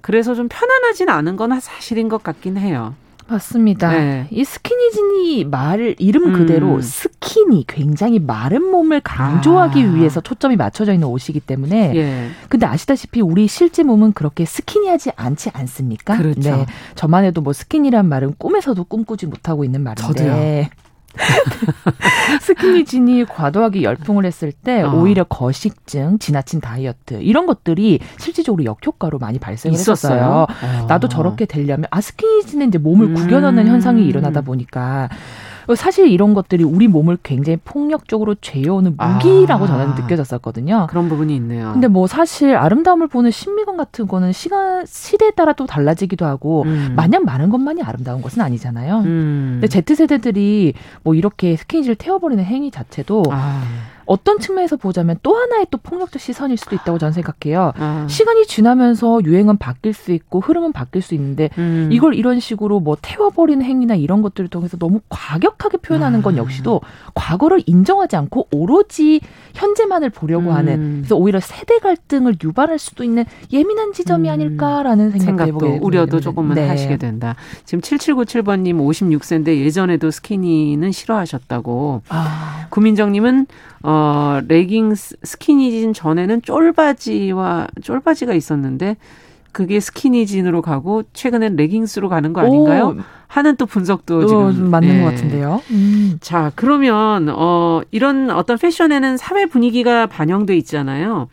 그래서 좀 편안하진 않은 건 사실인 것 같긴 해요. 맞습니다. 네. 이 스키니진이 말 이름 그대로 음. 스키니 굉장히 마른 몸을 강조하기 아. 위해서 초점이 맞춰져 있는 옷이기 때문에 예. 근데 아시다시피 우리 실제 몸은 그렇게 스키니하지 않지 않습니까? 그렇죠. 네. 저만 해도 뭐 스키니란 말은 꿈에서도 꿈꾸지 못하고 있는 말인데 저도요. <laughs> 스키니진이 과도하게 열풍을 했을 때 어. 오히려 거식증, 지나친 다이어트 이런 것들이 실질적으로 역효과로 많이 발생을 했었어요. 어. 나도 저렇게 되려면 아 스키니진은 이제 몸을 음. 구겨넣는 현상이 일어나다 보니까 사실 이런 것들이 우리 몸을 굉장히 폭력적으로 죄어오는 무기라고 아, 저는 느껴졌었거든요. 그런 부분이 있네요. 근데 뭐 사실 아름다움을 보는 신미감 같은 거는 시간 시대에 따라 또 달라지기도 하고 음. 마냥 많은 것만이 아름다운 것은 아니잖아요. 음. 근데 Z 세대들이 뭐 이렇게 스키니를 태워버리는 행위 자체도 아. 어떤 측면에서 보자면 또 하나의 또 폭력적 시선일 수도 있다고 저는 생각해요. 아. 시간이 지나면서 유행은 바뀔 수 있고 흐름은 바뀔 수 있는데 음. 이걸 이런 식으로 뭐 태워버리는 행위나 이런 것들을 통해서 너무 과격하게 표현하는 건 아. 역시도 과거를 인정하지 않고 오로지 현재만을 보려고 음. 하는 그래서 오히려 세대 갈등을 유발할 수도 있는 예민한 지점이 음. 아닐까라는 생각도, 생각도 우려도 조금은 네. 하시게 된다. 지금 7797번님 56세인데 예전에도 스키니는 싫어하셨다고. 아. 구민정님은 어, 레깅스 스키니진 전에는 쫄바지와 쫄바지가 있었는데 그게 스키니진으로 가고 최근엔 레깅스로 가는 거 아닌가요? 오. 하는 또 분석도 어, 지금 맞는 네. 것 같은데요. 음. 자 그러면 어 이런 어떤 패션에는 사회 분위기가 반영돼 있잖아요.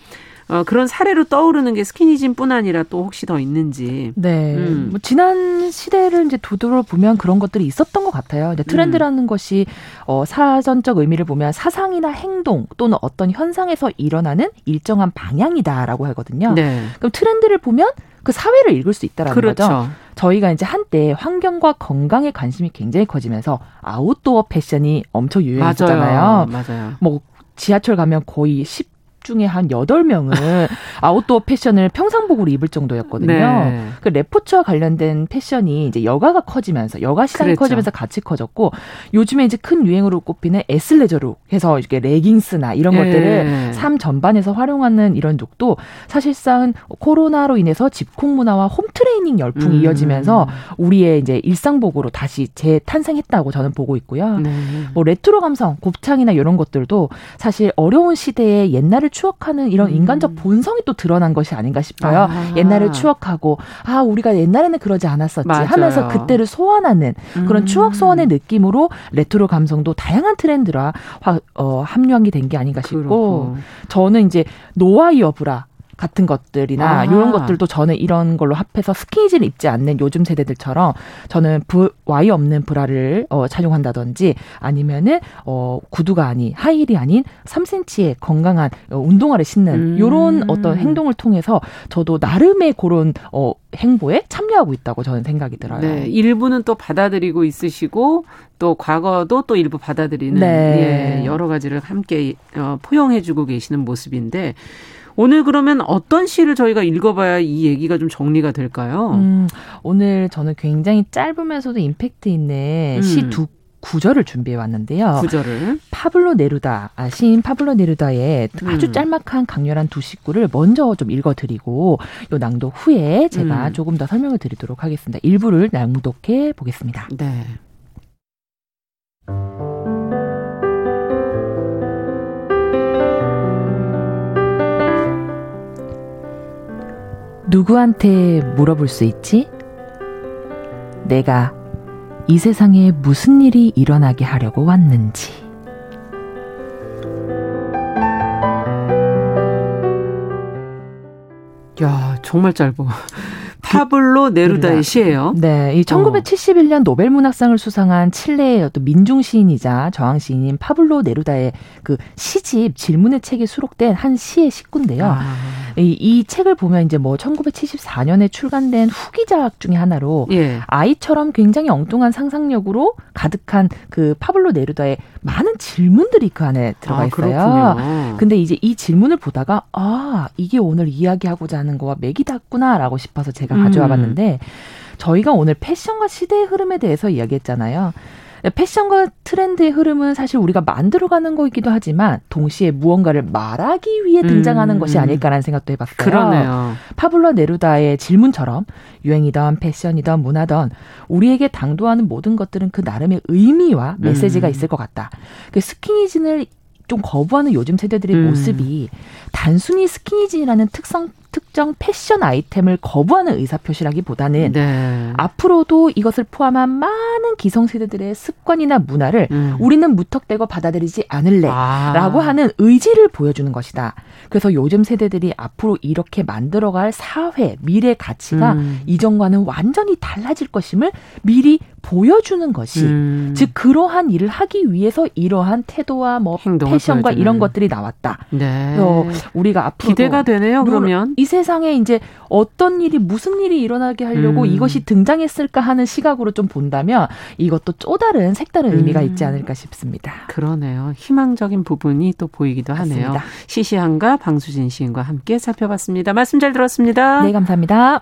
어, 그런 사례로 떠오르는 게 스키니진뿐 아니라 또 혹시 더 있는지. 네. 음. 뭐 지난 시대를 이제 되돌아보면 그런 것들이 있었던 것 같아요. 이제 트렌드라는 음. 것이 어, 사전적 의미를 보면 사상이나 행동 또는 어떤 현상에서 일어나는 일정한 방향이다라고 하거든요. 네. 그럼 트렌드를 보면 그 사회를 읽을 수 있다라는 그렇죠. 거죠. 저희가 이제 한때 환경과 건강에 관심이 굉장히 커지면서 아웃도어 패션이 엄청 유행했잖아요. 맞아요. 맞아요. 뭐 지하철 가면 거의 10 중에 한 여덟 명은 <laughs> 아웃도어 패션을 평상복으로 입을 정도였거든요. 네. 그 레포츠와 관련된 패션이 이제 여가가 커지면서 여가 시장이 그랬죠. 커지면서 같이 커졌고 요즘에 이제 큰 유행으로 꼽히는 애슬레저룩 해서 이렇게 레깅스나 이런 네. 것들을 삶 전반에서 활용하는 이런 룩도 사실상 코로나로 인해서 집콕 문화와 홈 트레이닝 열풍이 음. 이어지면서 우리의 이제 일상복으로 다시 재탄생했다고 저는 보고 있고요. 네. 뭐 레트로 감성, 곱창이나 이런 것들도 사실 어려운 시대의 옛날을 추억하는 이런 음. 인간적 본성이 또 드러난 것이 아닌가 싶어요. 아. 옛날을 추억하고 아 우리가 옛날에는 그러지 않았었지 맞아요. 하면서 그때를 소환하는 그런 음. 추억 소환의 느낌으로 레트로 감성도 다양한 트렌드로 어, 합류한 게 된 게 아닌가 싶고 그렇고. 저는 이제 노와이어 브라 같은 것들이나 아. 이런 것들도 저는 이런 걸로 합해서 스키니진을 입지 않는 요즘 세대들처럼 저는 부, 와이어 없는 브라를 어, 착용한다든지 아니면은 어, 구두가 아닌 하이힐이 아닌 3cm의 건강한 어, 운동화를 신는 음. 이런 어떤 행동을 통해서 저도 나름의 그런 어, 행보에 참여하고 있다고 저는 생각이 들어요. 네, 일부는 또 받아들이고 있으시고 또 과거도 또 일부 받아들이는 네. 예, 여러 가지를 함께 어, 포용해주고 계시는 모습인데 오늘 그러면 어떤 시를 저희가 읽어봐야 이 얘기가 좀 정리가 될까요? 음, 오늘 저는 굉장히 짧으면서도 임팩트 있는 음. 시두 구절을 준비해 왔는데요. 구절을 파블로 네루다 아, 시인 파블로 네루다의 아주 음. 짤막한 강렬한 두 식구를 먼저 좀 읽어드리고 요 낭독 후에 제가 음. 조금 더 설명을 드리도록 하겠습니다. 일부를 낭독해 보겠습니다. 네. 누구한테 물어볼 수 있지? 내가 이 세상에 무슨 일이 일어나게 하려고 왔는지. 야, 정말 짧아. 파블로 네루다의 시예요. 네, 이 1971년 어. 노벨 문학상을 수상한 칠레의 어떤 민중 시인이자 저항 시인인 파블로 네루다의 그 시집 질문의 책에 수록된 한 시의 시구인데요. 아. 이, 이 책을 보면 이제 뭐 1974년에 출간된 후기작 중의 하나로 예. 아이처럼 굉장히 엉뚱한 상상력으로 가득한 그 파블로 네루다의 많은 질문들이 그 안에 들어가 아, 있어요. 아, 근데 이제 이 질문을 보다가 아 이게 오늘 이야기하고자 하는 거와 맥이 닿구나라고 싶어서 제가 가져와 음. 봤는데 저희가 오늘 패션과 시대의 흐름에 대해서 이야기했잖아요. 패션과 트렌드의 흐름은 사실 우리가 만들어가는 거이기도 하지만 동시에 무언가를 말하기 위해 등장하는 음. 것이 아닐까라는 생각도 해봤어요. 그러네요. 파블로 네루다의 질문처럼 유행이던 패션이던 문화던 우리에게 당도하는 모든 것들은 그 나름의 의미와 메시지가 음. 있을 것 같다. 그 스키니진을 좀 거부하는 요즘 세대들의 음. 모습이 단순히 스키니진이라는 특성 특정 패션 아이템을 거부하는 의사표시라기보다는 네. 앞으로도 이것을 포함한 많은 기성세대들의 습관이나 문화를 음. 우리는 무턱대고 받아들이지 않을래라고 아. 하는 의지를 보여주는 것이다. 그래서 요즘 세대들이 앞으로 이렇게 만들어갈 사회, 미래 가치가 음. 이전과는 완전히 달라질 것임을 미리 보여주는 것이 음. 즉 그러한 일을 하기 위해서 이러한 태도와 뭐 패션과 보여주는. 이런 것들이 나왔다. 네. 그래서 우리가 앞으로 기대가 되네요. 그러면 이 세상에 이제 어떤 일이 무슨 일이 일어나게 하려고 음. 이것이 등장했을까 하는 시각으로 좀 본다면 이것도 또 다른 색다른 의미가 음. 있지 않을까 싶습니다. 그러네요. 희망적인 부분이 또 보이기도 하네요. 맞습니다. 시시한가 방수진 시인과 함께 살펴봤습니다. 말씀 잘 들었습니다. 네, 감사합니다.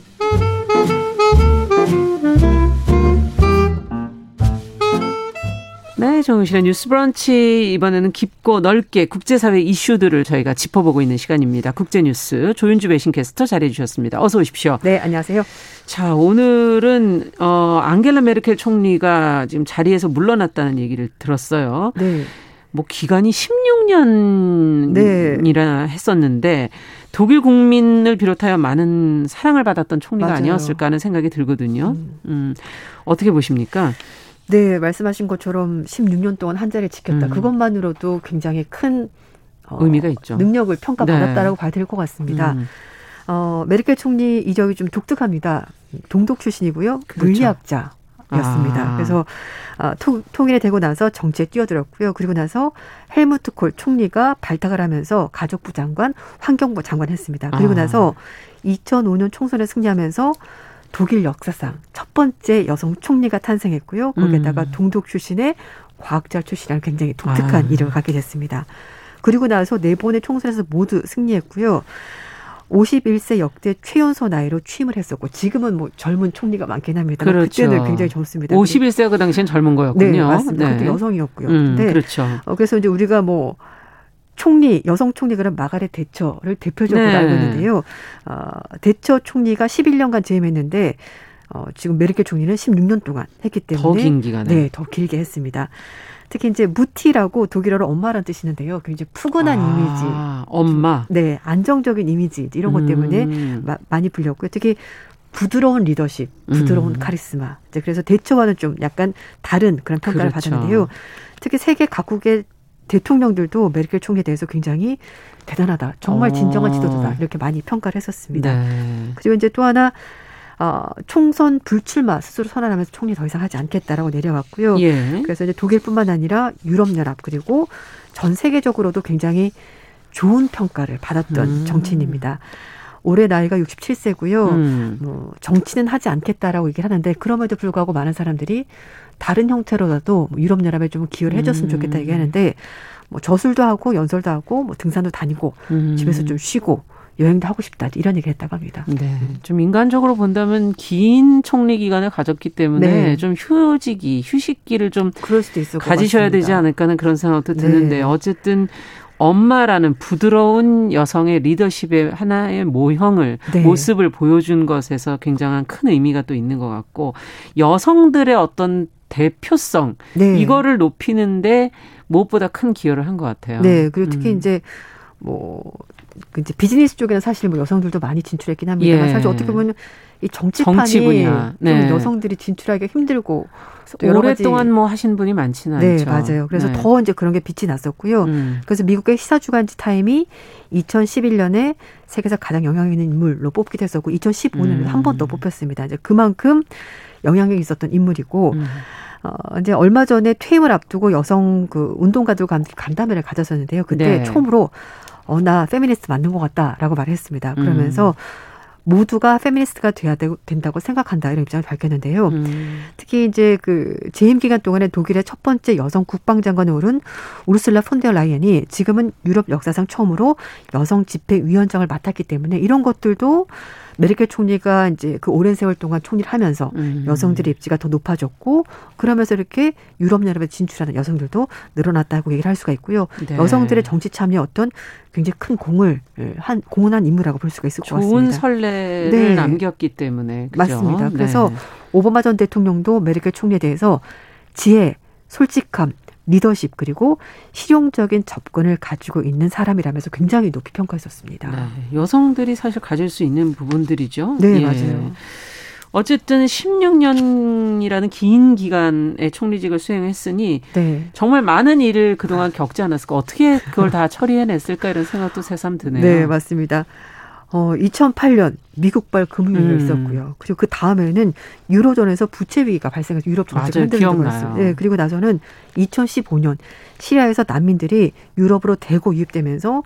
네, 정우실의 뉴스 브런치 이번에는 깊고 넓게 국제사회 이슈들을 저희가 짚어보고 있는 시간입니다. 국제뉴스 조윤주 외신캐스터 자리해 주셨습니다. 어서 오십시오. 네, 안녕하세요. 자, 오늘은 어 앙겔라 메르켈 총리가 지금 자리에서 물러났다는 얘기를 들었어요. 네. 뭐 기간이 16년이라 네. 했었는데 독일 국민을 비롯하여 많은 사랑을 받았던 총리가 맞아요. 아니었을까 하는 생각이 들거든요. 음. 음. 어떻게 보십니까? 네, 말씀하신 것처럼 16년 동안 한 자리를 지켰다. 음. 그것만으로도 굉장히 큰 어, 의미가 있죠. 능력을 평가받았다라고 네. 봐야 될 것 같습니다. 음. 어, 메르켈 총리 이적이 좀 독특합니다. 동독 출신이고요. 그렇죠. 물리학자. 였습니다. 아. 그래서 어, 통, 통일이 되고 나서 정치에 뛰어들었고요. 그리고 나서 헬무트 콜 총리가 발탁을 하면서 가족부 장관, 환경부 장관 했습니다. 그리고 아. 나서 2005년 총선에 승리하면서 독일 역사상 첫 번째 여성 총리가 탄생했고요. 거기에다가 음. 동독 출신의 과학자 출신이라는 굉장히 독특한 아. 이름을 갖게 됐습니다. 그리고 나서 네 번의 총선에서 모두 승리했고요. 51세 역대 최연소 나이로 취임을 했었고 지금은 뭐 젊은 총리가 많긴 합니다. 그렇죠. 그때는 굉장히 젊습니다. 51세가 그 당시엔 젊은 거였군요. 네, 맞습니다. 네. 그때 여성이었고요. 음, 네. 그렇죠. 어, 그래서 이제 우리가 뭐 총리 여성 총리 그런 마가렛 대처를 대표적으로 네. 알고 있는데요. 어, 대처 총리가 11년간 재임했는데 어, 지금 메르켈 총리는 16년 동안 했기 때문에 더 긴 기간에 네, 더 길게 했습니다. 특히 이제 무티라고 독일어로 엄마라는 뜻이는데요. 굉장히 푸근한 아, 이미지. 엄마. 네, 안정적인 이미지 이런 것 때문에 음. 마, 많이 불렸고요. 특히 부드러운 리더십, 부드러운 음. 카리스마. 이제 그래서 대처와는 좀 약간 다른 그런 평가를 그렇죠. 받았는데요. 특히 세계 각국의 대통령들도 메르켈 총리에 대해서 굉장히 대단하다. 정말 진정한 어. 지도자다. 이렇게 많이 평가를 했었습니다. 네. 그리고 이제 또 하나 어, 총선 불출마 스스로 선언하면서 총리 더 이상 하지 않겠다라고 내려왔고요. 예. 그래서 이제 독일뿐만 아니라 유럽연합 그리고 전 세계적으로도 굉장히 좋은 평가를 받았던 음. 정치인입니다. 올해 나이가 67세고요. 음. 뭐 정치는 하지 않겠다라고 얘기를 하는데 그럼에도 불구하고 많은 사람들이 다른 형태로라도 뭐 유럽연합에 좀 기여를 해줬으면 음. 좋겠다 얘기하는데 뭐 저술도 하고 연설도 하고 뭐 등산도 다니고 음. 집에서 좀 쉬고 여행도 하고 싶다 이런 얘기를 했다고 합니다. 네, 좀 인간적으로 본다면 긴 총리 기간을 가졌기 때문에 네. 좀 휴직이 휴식기를 좀 그럴 수도 있을 가지셔야 되지 않을까 하는 그런 생각도 드는데 네. 어쨌든 엄마라는 부드러운 여성의 리더십의 하나의 모형을 네. 모습을 보여준 것에서 굉장한 큰 의미가 또 있는 것 같고 여성들의 어떤 대표성 네. 이거를 높이는데 무엇보다 큰 기여를 한 것 같아요. 네, 그리고 특히 음. 이제 뭐그 이제 비즈니스 쪽에는 사실 뭐 여성들도 많이 진출했긴 합니다만 예. 사실 어떻게 보면 이 정치판이 정치 분야. 네. 좀 여성들이 진출하기가 힘들고 오랫동안 뭐 하신 분이 많지는 네, 않죠. 네, 맞아요. 그래서 네. 더 이제 그런 게 빛이 났었고요. 음. 그래서 미국의 시사 주간지 타임이 2011년에 세계에서 가장 영향력 있는 인물로 뽑기도 했었고 2015년에 음. 한번 더 뽑혔습니다. 이제 그만큼 영향력이 있었던 인물이고 음. 어, 이제 얼마 전에 퇴임을 앞두고 여성 그 운동가들과 함께 간담회를 가졌었는데요. 그때 네. 처음으로 어, 나 페미니스트 맞는 것 같다라고 말했습니다. 그러면서 음. 모두가 페미니스트가 돼야 되, 된다고 생각한다 이런 입장을 밝혔는데요. 음. 특히 이제 그 재임 기간 동안에 독일의 첫 번째 여성 국방장관에 오른 우르슬라 폰데어 라이엔이 지금은 유럽 역사상 처음으로 여성 집회위원장을 맡았기 때문에 이런 것들도 메르켈 총리가 이제 그 오랜 세월 동안 총리를 하면서 음. 여성들의 입지가 더 높아졌고 그러면서 이렇게 유럽 연합에 진출하는 여성들도 늘어났다고 얘기를 할 수가 있고요. 네. 여성들의 정치 참여 어떤 굉장히 큰 공을 한 공헌한 인물이라고 볼 수가 있을 것 같습니다. 좋은 선례를 네. 남겼기 때문에 그죠? 맞습니다. 그래서 네. 오바마 전 대통령도 메르켈 총리에 대해서 지혜, 솔직함, 리더십 그리고 실용적인 접근을 가지고 있는 사람이라면서 굉장히 높이 평가했었습니다. 네, 여성들이 사실 가질 수 있는 부분들이죠. 네, 예. 맞아요. 어쨌든 16년이라는 긴 기간의 총리직을 수행했으니 네. 정말 많은 일을 그동안 겪지 않았을까 어떻게 그걸 다 처리해냈을까 이런 생각도 새삼 드네요. 네, 맞습니다. 어, 2008년 미국발 금융위기가 음. 있었고요. 그리고 그 다음에는 유로존에서 부채 위기가 발생해서 유럽 흔들는 거였어요. 네, 그리고 나서는 2015년 시리아에서 난민들이 유럽으로 대거 유입되면서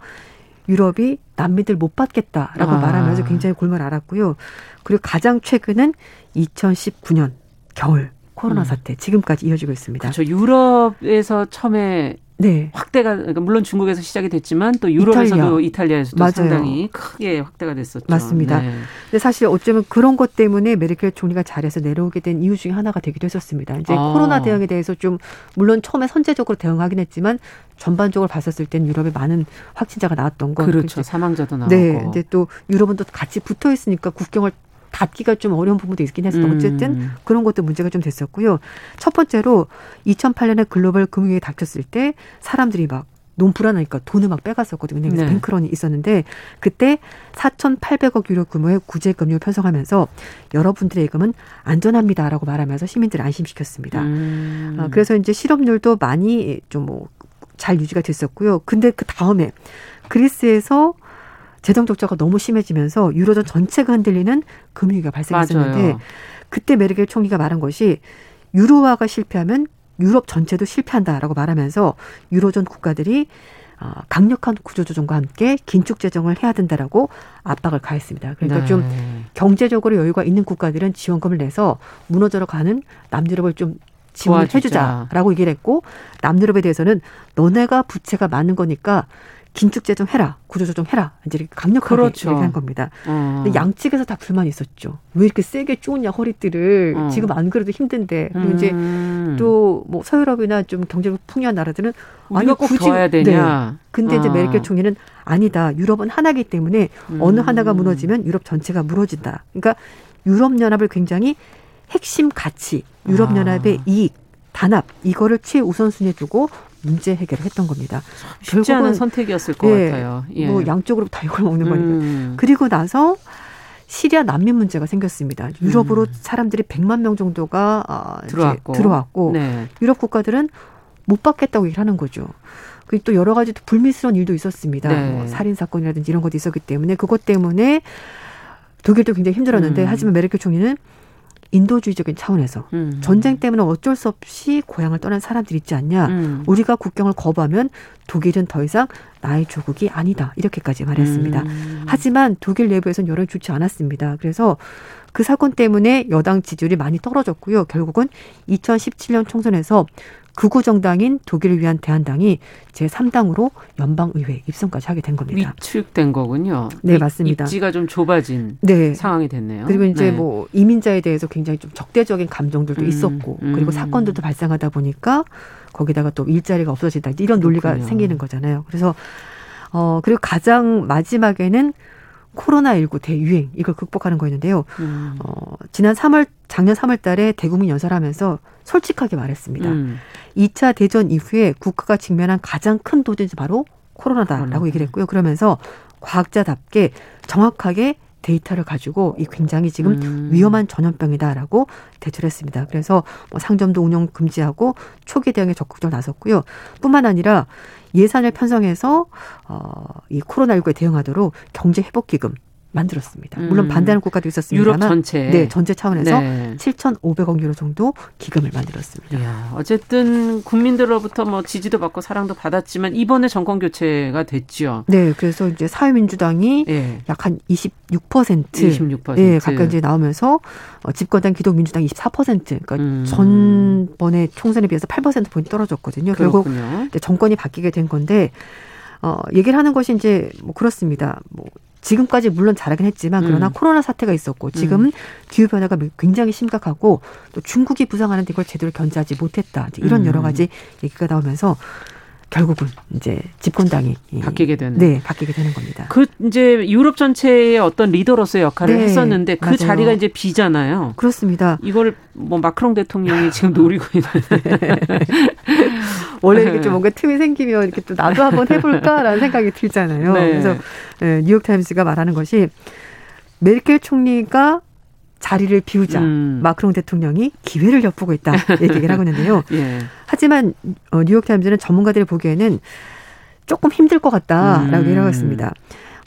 유럽이 난민들 못 받겠다라고 아. 말하면서 굉장히 골을 앓았고요. 그리고 가장 최근은 2019년 겨울 코로나 음. 사태 지금까지 이어지고 있습니다. 그렇죠. 유럽에서 처음에 네. 확대가 그러니까 물론 중국에서 시작이 됐지만 또 유럽에서도 이탈리아. 에서도 맞아요. 상당히 크게 확대가 됐었죠. 맞습니다. 네. 근데 사실 어쩌면 그런 것 때문에 메르켈 총리가 자리에서 내려오게 된 이유 중에 하나가 되기도 했었습니다. 이제 아. 코로나 대응에 대해서 좀 물론 처음에 선제적으로 대응하긴 했지만 전반적으로 봤었을 때는 유럽에 많은 확진자가 나왔던 건 그렇죠. 사망자도 나오고. 네. 근데 또 유럽은 또 같이 붙어 있으니까 국경을 닫기가 좀 어려운 부분도 있긴 했어. 음. 어쨌든 그런 것도 문제가 좀 됐었고요. 첫 번째로 2008년에 글로벌 금융위기 닥쳤을 때 사람들이 막 너무 불안하니까 돈을 막 빼갔었거든요. 은행에서 네. 뱅크런이 있었는데 그때 4,800억 유로 규모의 구제 금융을 편성하면서 여러분들의 예금은 안전합니다라고 말하면서 시민들을 안심시켰습니다. 음. 아, 그래서 이제 실업률도 많이 좀 뭐 잘 유지가 됐었고요. 근데 그 다음에 그리스에서 재정 적자가 너무 심해지면서 유로존 전체가 흔들리는 금융위기가 발생했었는데 맞아요. 그때 메르켈 총리가 말한 것이 유로화가 실패하면 유럽 전체도 실패한다라고 말하면서 유로존 국가들이 어, 강력한 구조조정과 함께 긴축 재정을 해야 된다라고 압박을 가했습니다. 그러니까 네. 좀 경제적으로 여유가 있는 국가들은 지원금을 내서 무너져 가는 남유럽을 좀 지원을 해주자라고 얘기를 했고 남유럽에 대해서는 너네가 부채가 많은 거니까 긴축 재정해라, 구조조정 해라 이제 이렇게 강력하게 그렇죠. 얘기한 겁니다. 어. 근데 양측에서 다 불만이 있었죠. 왜 이렇게 세게 쪼냐 허리띠를 어. 지금 안 그래도 힘든데 그리고 음. 이제 또 뭐 서유럽이나 좀 경제력 풍요한 나라들은 아니 굳이 해야 되냐. 네. 근데 어. 이제 메르켈 총리는 아니다. 유럽은 하나기 때문에 음. 어느 하나가 무너지면 유럽 전체가 무너진다. 그러니까 유럽 연합을 굉장히 핵심 가치, 유럽 연합의 아. 이익, 단합 이거를 최우선순위에 두고 문제 해결을 했던 겁니다. 쉽지 않은 선택이었을 것 네, 같아요. 예. 뭐 양쪽으로 다 이걸 먹는 거니까. 음. 그리고 나서 시리아 난민 문제가 생겼습니다. 유럽으로 음. 사람들이 100만 명 정도가 어, 들어왔고, 들어왔고 네. 유럽 국가들은 못 받겠다고 얘기를 하는 거죠. 그리고 또 여러 가지 불미스러운 일도 있었습니다. 네. 뭐 살인 사건이라든지 이런 것도 있었기 때문에 그것 때문에 독일도 굉장히 힘들었는데 음. 하지만 메르켈 총리는 인도주의적인 차원에서 음. 전쟁 때문에 어쩔 수 없이 고향을 떠난 사람들이 있지 않냐. 음. 우리가 국경을 거부하면 독일은 더 이상 나의 조국이 아니다. 이렇게까지 말했습니다. 음. 하지만 독일 내부에서는 여론이 좋지 않았습니다. 그래서 그 사건 때문에 여당 지지율이 많이 떨어졌고요. 결국은 2017년 총선에서 극우 정당인 독일을 위한 대한당이 제3당으로 연방의회 입성까지 하게 된 겁니다. 위축된 거군요. 네, 맞습니다. 입지가 좀 좁아진 네. 상황이 됐네요. 그리고 이제 네. 뭐 이민자에 대해서 굉장히 좀 적대적인 감정들도 음, 있었고 음. 그리고 사건들도 발생하다 보니까 거기다가 또 일자리가 없어진다 이런 논리가 그렇군요. 생기는 거잖아요. 그래서 어 그리고 가장 마지막에는 코로나19 대유행 이걸 극복하는 거였는데요. 음. 어, 지난 3월 작년 3월 달에 대국민 연설하면서 솔직하게 말했습니다. 음. 2차 대전 이후에 국가가 직면한 가장 큰 도전이 바로 코로나다라고 코로나. 얘기를 했고요. 그러면서 과학자답게 정확하게 데이터를 가지고 이 굉장히 지금 음. 위험한 전염병이다라고 대처했습니다. 그래서 뭐 상점도 운영 금지하고 초기 대응에 적극적으로 나섰고요. 뿐만 아니라 예산을 편성해서 어, 이 코로나19에 대응하도록 경제 회복 기금 만들었습니다. 물론 음. 반대하는 국가도 있었습니다만 유럽 전체 네 전체 차원에서 네. 7,500억 유로 정도 기금을 만들었습니다. 이야, 어쨌든 국민들로부터 뭐 지지도 받고 사랑도 받았지만 이번에 정권 교체가 됐죠. 네, 그래서 이제 사회민주당이 네. 약한 26% 26% 예, 가까이 이제 나오면서 어, 집권당 기독민주당 24% 그러니까 음. 전번에 총선에 비해서 8% 포인트 떨어졌거든요. 그렇군요. 결국 정권이 바뀌게 된 건데 어, 얘기를 하는 것이 이제 뭐 그렇습니다. 뭐 지금까지 물론 잘하긴 했지만 그러나 음. 코로나 사태가 있었고 지금 음. 기후 변화가 굉장히 심각하고 또 중국이 부상하는데 이걸 제대로 견제하지 못했다. 이런 음. 여러 가지 얘기가 나오면서 결국은 이제 집권당이 바뀌게 되는 네 바뀌게 되는 겁니다. 그 이제 유럽 전체의 어떤 리더로서의 역할을 네, 했었는데 그 맞아요. 자리가 이제 비잖아요. 그렇습니다. 이걸 뭐 마크롱 대통령이 <laughs> 지금 노리고 있는. 원래 이렇게 좀 뭔가 틈이 생기면 이렇게 또 나도 한번 해볼까라는 생각이 들잖아요. 네. 그래서 네, 뉴욕 타임스가 말하는 것이 메르켈 총리가 자리를 비우자 음. 마크롱 대통령이 기회를 엿보고 있다 얘기를 하고 있는데요. <laughs> 예. 하지만 어, 뉴욕타임즈는 전문가들이 보기에는 조금 힘들 것 같다라고 음. 얘기하고 있습니다.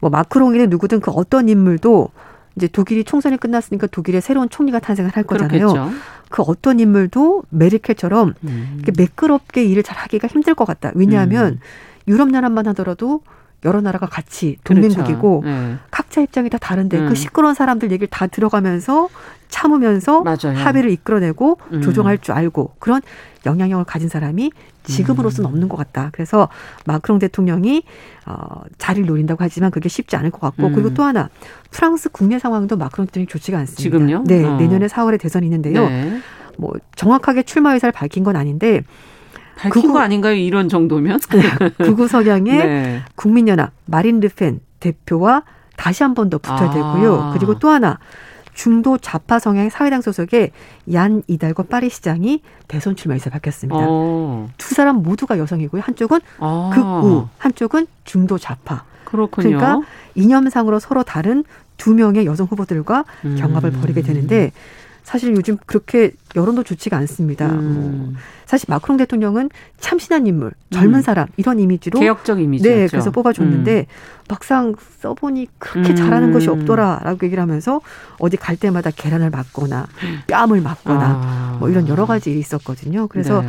뭐 마크롱이든 누구든 그 어떤 인물도 이제 독일이 총선이 끝났으니까 독일의 새로운 총리가 탄생을 할 거잖아요. 그렇겠죠. 그 어떤 인물도 메르켈처럼 음. 매끄럽게 일을 잘 하기가 힘들 것 같다. 왜냐하면 음. 유럽 연합만 하더라도 여러 나라가 같이 동맹국이고 그렇죠. 네. 각자 입장이 다 다른데 그 음. 그 시끄러운 사람들 얘기를 다 들어가면서 참으면서 맞아요. 합의를 이끌어내고 음. 조정할 줄 알고 그런 영향력을 가진 사람이 지금으로서는 음. 없는 것 같다. 그래서 마크롱 대통령이 어, 자리를 노린다고 하지만 그게 쉽지 않을 것 같고 음. 그리고 또 하나 프랑스 국내 상황도 마크롱 대통령이 좋지가 않습니다. 지금요? 네, 어. 내년에 4월에 대선이 있는데요. 네. 뭐 정확하게 출마 의사를 밝힌 건 아닌데 밝힌 극우, 거 아닌가요? 이런 정도면? <laughs> 극우 성향의 네. 국민연합 마린 르펜 대표와 다시 한 번 더 붙어야 되고요. 아. 그리고 또 하나 중도 좌파 성향 사회당 소속의 얀 이달고 파리 시장이 대선 출마해서 바뀌었습니다. 어. 두 사람 모두가 여성이고요. 한쪽은 아. 극우, 한쪽은 중도 좌파. 그렇군요. 그러니까 이념상으로 서로 다른 두 명의 여성 후보들과 경합을 음. 벌이게 되는데 사실 요즘 그렇게 여론도 좋지가 않습니다. 음. 뭐 사실 마크롱 대통령은 참신한 인물, 젊은 음. 사람 이런 이미지로 개혁적 이미지 네, 그래서 뽑아줬는데 음. 막상 써보니 그렇게 잘하는 것이 음. 없더라라고 얘기를 하면서 어디 갈 때마다 계란을 맞거나 뺨을 맞거나 아. 뭐 이런 여러 가지 일이 있었거든요. 그래서 네.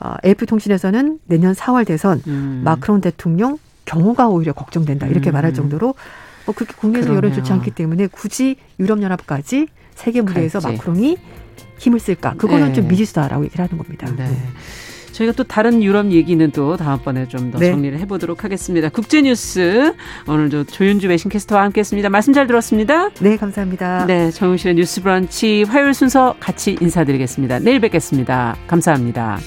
어, AF 통신에서는 내년 4월 대선 음. 마크롱 대통령 경호가 오히려 걱정된다 이렇게 말할 정도로 뭐 그렇게 국내에서 여론 좋지 않기 때문에 굳이 유럽연합까지 세계 무대에서 갈지. 마크롱이 힘을 쓸까? 그거는 네. 좀 미지수다라고 얘기를 하는 겁니다. 네. 네. 저희가 또 다른 유럽 얘기는 또 다음번에 좀더 네. 정리를 해보도록 하겠습니다. 국제뉴스 오늘도 조윤주 외신캐스터와 함께했습니다. 말씀 잘 들었습니다. 네, 감사합니다. 네, 정용실의 뉴스브런치 화요일 순서 같이 인사드리겠습니다. 내일 뵙겠습니다. 감사합니다.